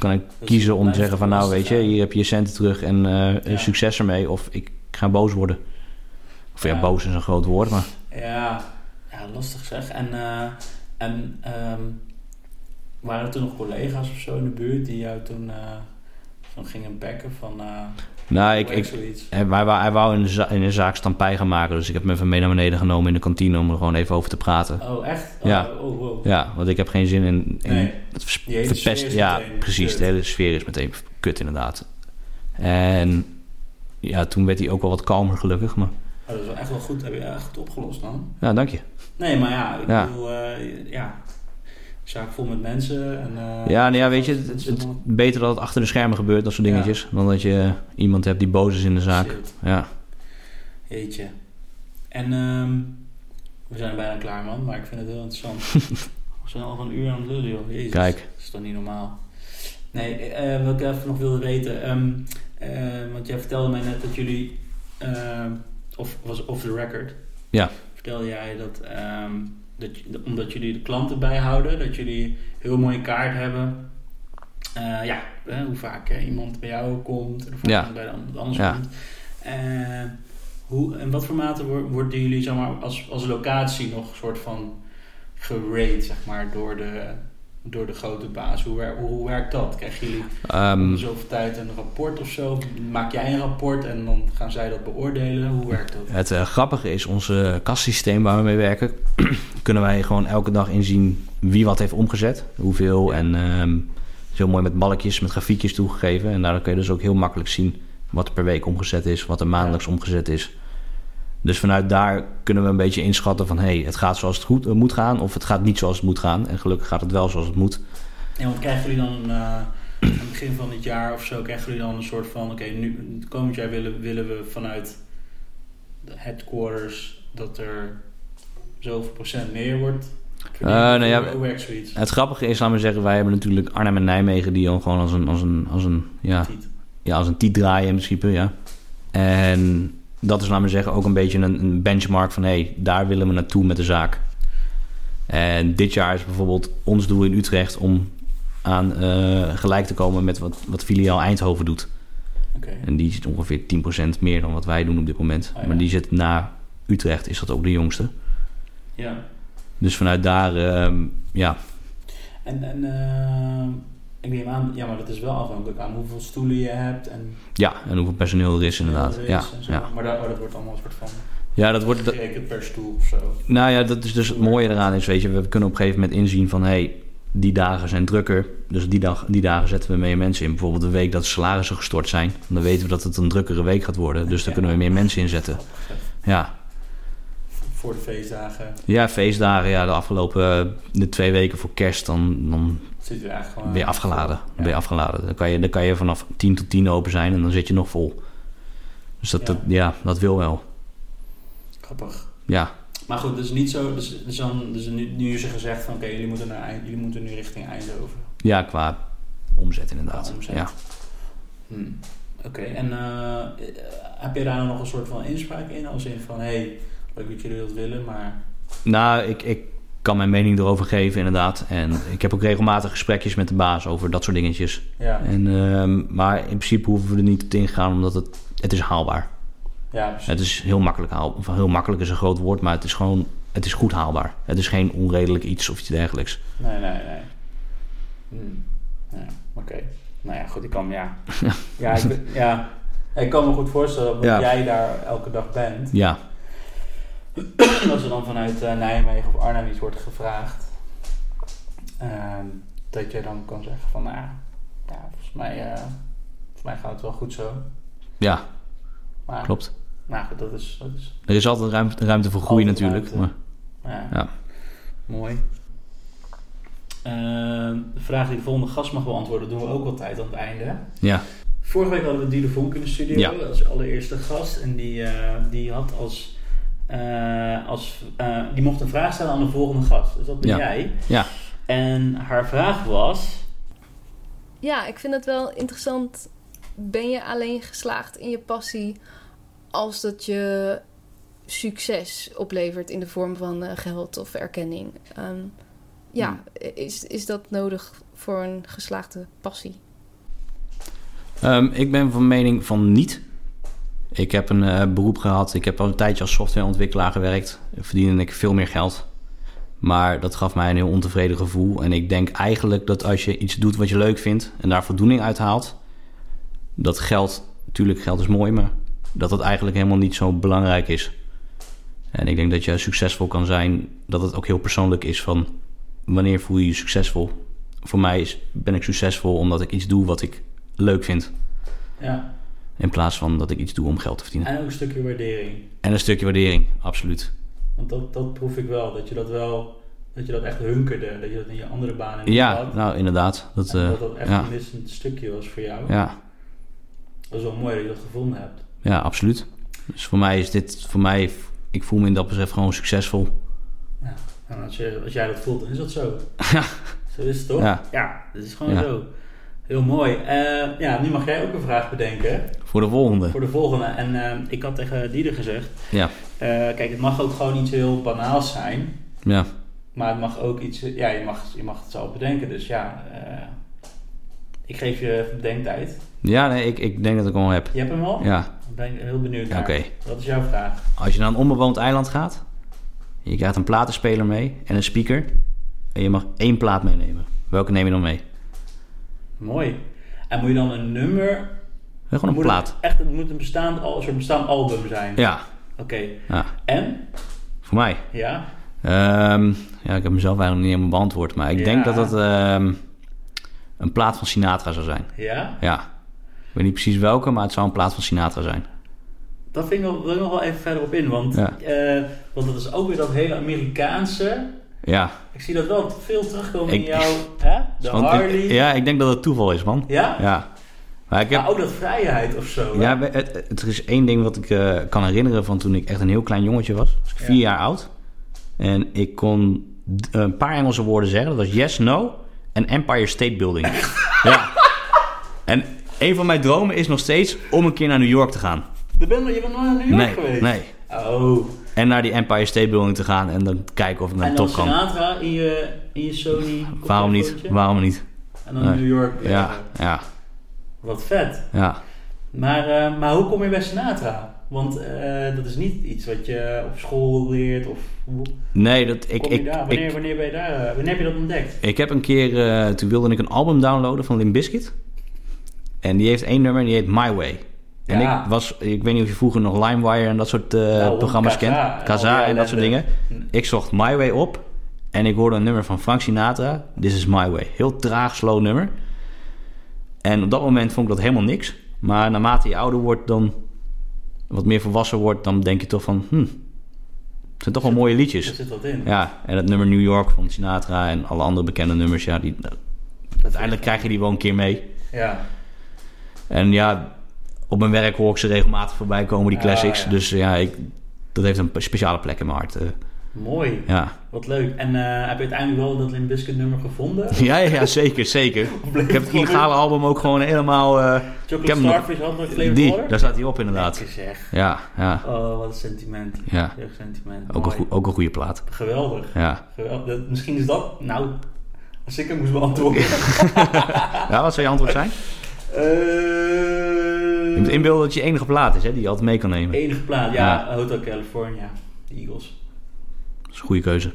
Kan ik Dus kiezen om te zeggen van nou, weet je, hier heb je je centen terug en eh, Ja. succes ermee. Of ik ga boos worden. Of ja, boos is een groot woord, maar... Ja, ja lastig zeg. En, eh, en ehm, waren er toen nog collega's of zo in de buurt die jou toen eh, van gingen bekken van... Nou, ik, ik, hij, wou, hij wou in de, za- in de zaak stampij gaan maken. Dus ik heb hem even mee naar beneden genomen in de kantine om er gewoon even over te praten. Oh, echt? Oh, Ja. Oh, wow. Ja, want ik heb geen zin in, in Nee. het verpest. Ja, precies. kut. De hele sfeer is meteen kut inderdaad. En ja, toen werd hij ook wel wat kalmer gelukkig. Maar Oh, dat is wel echt wel goed. Heb je echt goed opgelost dan? ja, dank je. Nee, maar ja, ik Ja. bedoel, eh, ja, zaak vol met mensen. En, eh, Ja, nou ja, weet je, het, is het, beter dat het achter de schermen gebeurt, dat soort Ja. dingetjes. Dan dat je iemand hebt die boos is in de zaak. Shit. Ja, Jeetje. En ehm, we zijn bijna klaar, man, maar ik vind het heel interessant. [laughs] we zijn al een uur aan het lullen, joh. Jezus. Kijk. Dat is toch niet normaal? Nee, eh, wat ik even nog wilde weten. ehm, eh, want jij vertelde mij net dat jullie, ehm, of was off the record. Ja. Vertelde jij dat, ehm, dat omdat jullie de klanten bijhouden, dat jullie heel mooie kaart hebben. Eh, ja, eh, hoe vaak iemand bij jou komt en hoe vaak Ja. iemand bij de iemand anders Ja. komt. Eh, hoe, in wat voor mate wo- worden jullie zeg maar, als, als locatie nog een soort van gerate zeg maar, door, de, door de grote baas? Hoe, wer- hoe werkt dat? Krijgen jullie Ehm, de zoveel tijd een rapport of zo? Maak jij een rapport en dan gaan zij dat beoordelen? Hoe werkt dat? Het eh, grappige is, ons eh, kassysteem waar we mee werken, [clears throat] kunnen wij gewoon elke dag inzien wie wat heeft omgezet, hoeveel. En ehm, het is heel mooi met balkjes, met grafiekjes toegegeven. En daardoor kun je dus ook heel makkelijk zien wat er per week omgezet is, wat er maandelijks omgezet is. Dus vanuit daar kunnen we een beetje inschatten van... hé, hey, het gaat zoals het goed eh, moet gaan of het gaat niet zoals het moet gaan. En gelukkig gaat het wel zoals het moet. Ja, want krijgen jullie dan eh, aan het begin van het jaar of zo, krijgen jullie dan een soort van, oké, nu komend jaar willen, willen we vanuit de headquarters dat er zoveel procent meer wordt? Eh, nou ja? Het grappige is, laten we zeggen, wij hebben natuurlijk Arnhem en Nijmegen... die gewoon als een, als een, als een ja, ja, als een tiet draaien in principe, ja. En dat is, laten we zeggen, ook een beetje een, een benchmark van... hé, hey, daar willen we naartoe met de zaak. En dit jaar is bijvoorbeeld ons doel in Utrecht... om aan uh, gelijk te komen met wat, wat filiaal Eindhoven doet. Okay. En die zit ongeveer 10% meer dan wat wij doen op dit moment. Oh, ja. Maar die zit na Utrecht, is dat ook de jongste. Ja. Dus vanuit daar, uh, ja. En, en uh, ik neem aan, ja, maar dat is wel afhankelijk aan hoeveel stoelen je hebt. En ja, en hoeveel personeel er is inderdaad. er is ja. Maar dat, oh, dat wordt allemaal een soort van ja, dat wordt... gerekend per stoel of zo. Nou ja, dat is dus het mooie eraan is, weet je, we kunnen op een gegeven moment inzien van... Hey, die dagen zijn drukker, dus die, dag, die dagen zetten we meer mensen in. Bijvoorbeeld de week dat salarissen gestort zijn. Dan weten we dat het een drukkere week gaat worden. Dus daar kunnen we meer mensen inzetten. Ja. Voor de feestdagen. Ja, feestdagen. Ja, de afgelopen de twee weken voor kerst, dan, dan zit je eigenlijk gewoon ben je afgeladen. Ja. Ben je afgeladen. Dan kan je, dan kan je vanaf 10 tot 10 open zijn en dan zit je nog vol. Dus dat, ja, dat, ja, dat wil wel. Grappig. Ja. Maar goed, dus niet zo. Dus, dus, dan, dus nu, nu is er gezegd van oké, okay, jullie, moeten naar, jullie moeten nu richting Eindhoven. Ja, qua omzet inderdaad. Qua omzet. Ja. Hmm. Oké, okay, en uh, heb je daar nog een soort van inspraak in? Als in van hé, hey, leuk dat jullie dat willen, maar. Nou, ik, ik kan mijn mening erover geven, inderdaad. En ik heb ook regelmatig gesprekjes met de baas over dat soort dingetjes. Ja. En, uh, maar in principe hoeven we er niet op te ingaan, omdat het, het is haalbaar. Ja, precies. Het is heel makkelijk haalbaar. Heel makkelijk is een groot woord, maar het is gewoon het is goed haalbaar. Het is geen onredelijk iets of iets dergelijks. Nee, nee, nee. Hmm. Ja, Oké. Okay. Nou ja, goed, ik kan, ja. [laughs] ja, ik, ja, ik kan me goed voorstellen dat Ja. jij daar elke dag bent. Ja, [clears throat] Als er dan vanuit uh, Nijmegen of Arnhem iets wordt gevraagd, ehm, dat je dan kan zeggen van, nou ja, ja, volgens, mij, eh, volgens mij gaat het wel goed zo. ja, Maar, klopt. Nou goed, dat is, dat is Er is altijd ruimte, ruimte voor groei natuurlijk. ruimte. Maar, ja, ja. mooi. Ehm, de vraag die de volgende gast mag beantwoorden, doen we ook altijd aan het einde. ja, Vorige week hadden we Diele Vonk in de studio Ja. als allereerste gast. En die, eh, die had als, eh, als eh, die mocht een vraag stellen aan de volgende gast. Dus dat ben Ja. jij. ja. En haar vraag was. Ja, ik vind het wel interessant. Ben je alleen geslaagd in je passie als dat je succes oplevert in de vorm van eh, geld of erkenning? Ehm, ja, is, is dat nodig voor een geslaagde passie? Ehm, ik ben van mening van niet. Ik heb een eh, beroep gehad. Ik heb al een tijdje als softwareontwikkelaar gewerkt. Verdiende ik veel meer geld. Maar dat gaf mij een heel ontevreden gevoel. En ik denk eigenlijk dat als je iets doet wat je leuk vindt en daar voldoening uit haalt, dat geld, natuurlijk geld is mooi, maar dat het eigenlijk helemaal niet zo belangrijk is. En ik denk dat je succesvol kan zijn, dat het ook heel persoonlijk is van wanneer voel je je succesvol. Voor mij is, ben ik succesvol omdat ik iets doe wat ik leuk vind. Ja, In plaats van dat ik iets doe om geld te verdienen. en ook een stukje waardering. En een stukje waardering, absoluut. Want dat, dat proef ik wel. Dat je dat wel. Dat je dat echt hunkerde. Dat je dat in je andere banen niet Ja, had. nou inderdaad. Dat, en eh, dat dat echt ja, een missend stukje was voor jou. ja, Dat is wel mooi dat je dat gevonden hebt. ja, absoluut. Dus voor mij is dit, voor mij, ik voel me in dat betreft gewoon succesvol. En als, je, als jij dat voelt, dan is dat zo. [laughs] Ja. Zo is het toch? Ja. dat is gewoon Ja. zo. Heel mooi. Eh, ja, nu mag jij ook een vraag bedenken Voor de volgende. voor de volgende. En eh, ik had tegen Dieder gezegd, Ja, eh, kijk, het mag ook gewoon iets heel banaals zijn. ja, Maar het mag ook iets, ja, je mag, je mag het zelf bedenken. Dus ja, ik geef je bedenktijd. ja nee, ik, ik denk dat ik hem al heb. Je hebt hem al? Ja, Ik ben heel benieuwd naar. oké. Wat is jouw vraag? als je naar een onbewoond eiland gaat, je krijgt een platenspeler mee en een speaker. En je mag één plaat meenemen. Welke neem je dan mee? Mooi. En moet je dan een nummer... Gewoon een plaat. Het echt, het moet een bestaand, al- een soort bestaand album zijn. Ja, Oké. ja, En? voor mij. Ja? Ehm, ja, ik heb mezelf eigenlijk niet helemaal beantwoord. Maar ik Ja. denk dat het ehm, een plaat van Sinatra zou zijn. Ja? Ja. Ik weet niet precies welke, maar het zou een plaat van Sinatra zijn. Dat vind ik nog, wil ik nog wel even verder op in. Want, Ja. eh, want dat is ook weer dat hele Amerikaanse. Ja. Ik zie dat wel veel terugkomen in jouw... Hè? De Want Harley. ja, ik denk dat het toeval is, man. Ja? Ja. Maar ik heb... Maar ook dat vrijheid of zo. hè? Ja, het, het- er is één ding wat ik eh, kan herinneren van toen ik echt een heel klein jongetje was. was ik Ja. vier jaar oud. En ik kon een paar Engelse woorden zeggen. Dat was yes, no en Empire State Building. [laughs] ja. En een van mijn dromen is nog steeds om een keer naar New York te gaan. Je bent, je bent nog naar New York Nee, geweest? nee. Oh. En naar die Empire State Building te gaan en dan kijken of ik dan En dan toch kan. Sinatra in je, in je Sony [laughs] Waarom niet? Waarom niet? En dan Nee. New York. Ja, ja, Wat vet. ja. Maar, eh, maar hoe kom je bij Sinatra? Want eh, dat is niet iets wat je op school leert of hoe Nee, dat, ik, ik, daar? Wanneer, ik, wanneer ben je daar? eh, wanneer heb je dat ontdekt? ik heb een keer, toen wilde ik een album downloaden van Limp Bizkit. En die heeft één nummer en die heet My Way. En Ja. ik was, ik weet niet of je vroeger nog LimeWire en dat soort eh, Nou, programma's kent. en al Kaza en dat soort dingen. Ik zocht My Way op en ik hoorde een nummer van Frank Sinatra. This is My Way. Heel traag, slow nummer. En op dat moment vond ik dat helemaal niks. Maar naarmate je ouder wordt, dan wat meer volwassen wordt, dan denk je toch van, hm, het zijn toch wel mooie Er liedjes. zit wat in. Ja, en het nummer New York van Sinatra en alle andere bekende nummers, ja, die, uiteindelijk krijg je die wel een keer mee. Ja. En ja, op mijn werk hoor ik ze regelmatig voorbij komen, die Ah, classics. ja. Dus ja, ik, dat heeft een speciale plek in mijn hart. eh. Mooi. ja. Wat leuk. En eh, heb je uiteindelijk wel dat Limp Bizkit nummer gevonden? [laughs] Ja, ja, zeker, zeker. [laughs] Ik heb het illegale album ook gewoon helemaal... ik Chocolate Starfish had nog die, Water? daar staat hij op inderdaad. Lekker zeg. Ja, ja, Oh, wat een sentiment. ja. Jeugdsentiment. Ook een, Mooi. ook een goede plaat. Geweldig. Ja. Geweldig. Misschien is dat... Nou, als ik hem moest beantwoorden. [laughs] ja, wat zou je antwoord zijn? Eh, moet inbeelden dat je enige plaat is, hè, die je altijd mee kan nemen. Enige plaat. Ja, Hotel California. De Eagles. Dat is een goede keuze.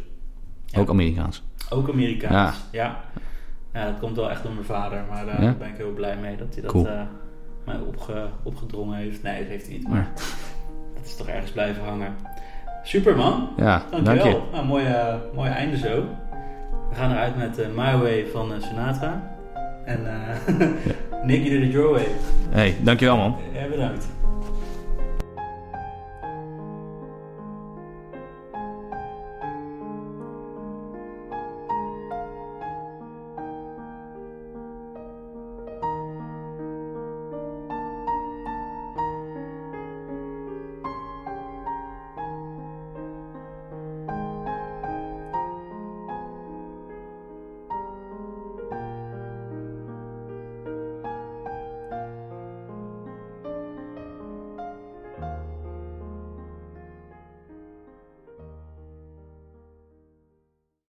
Ja. Ook Amerikaans. Ook Amerikaans. Ja. ja. dat komt wel echt door mijn vader. Maar Ja? daar ben ik heel blij mee dat hij dat Cool. eh, mij opge, opgedrongen heeft. Nee, dat heeft hij niet. Maar [laughs] dat is toch ergens blijven hangen. Super man. ja, dank Dankjewel. je. Nou, mooi, eh, mooi einde zo. We gaan eruit met eh, My Way van Sinatra. En [laughs] Nick, you did it your way. Hey, dankjewel man. Ja, bedankt.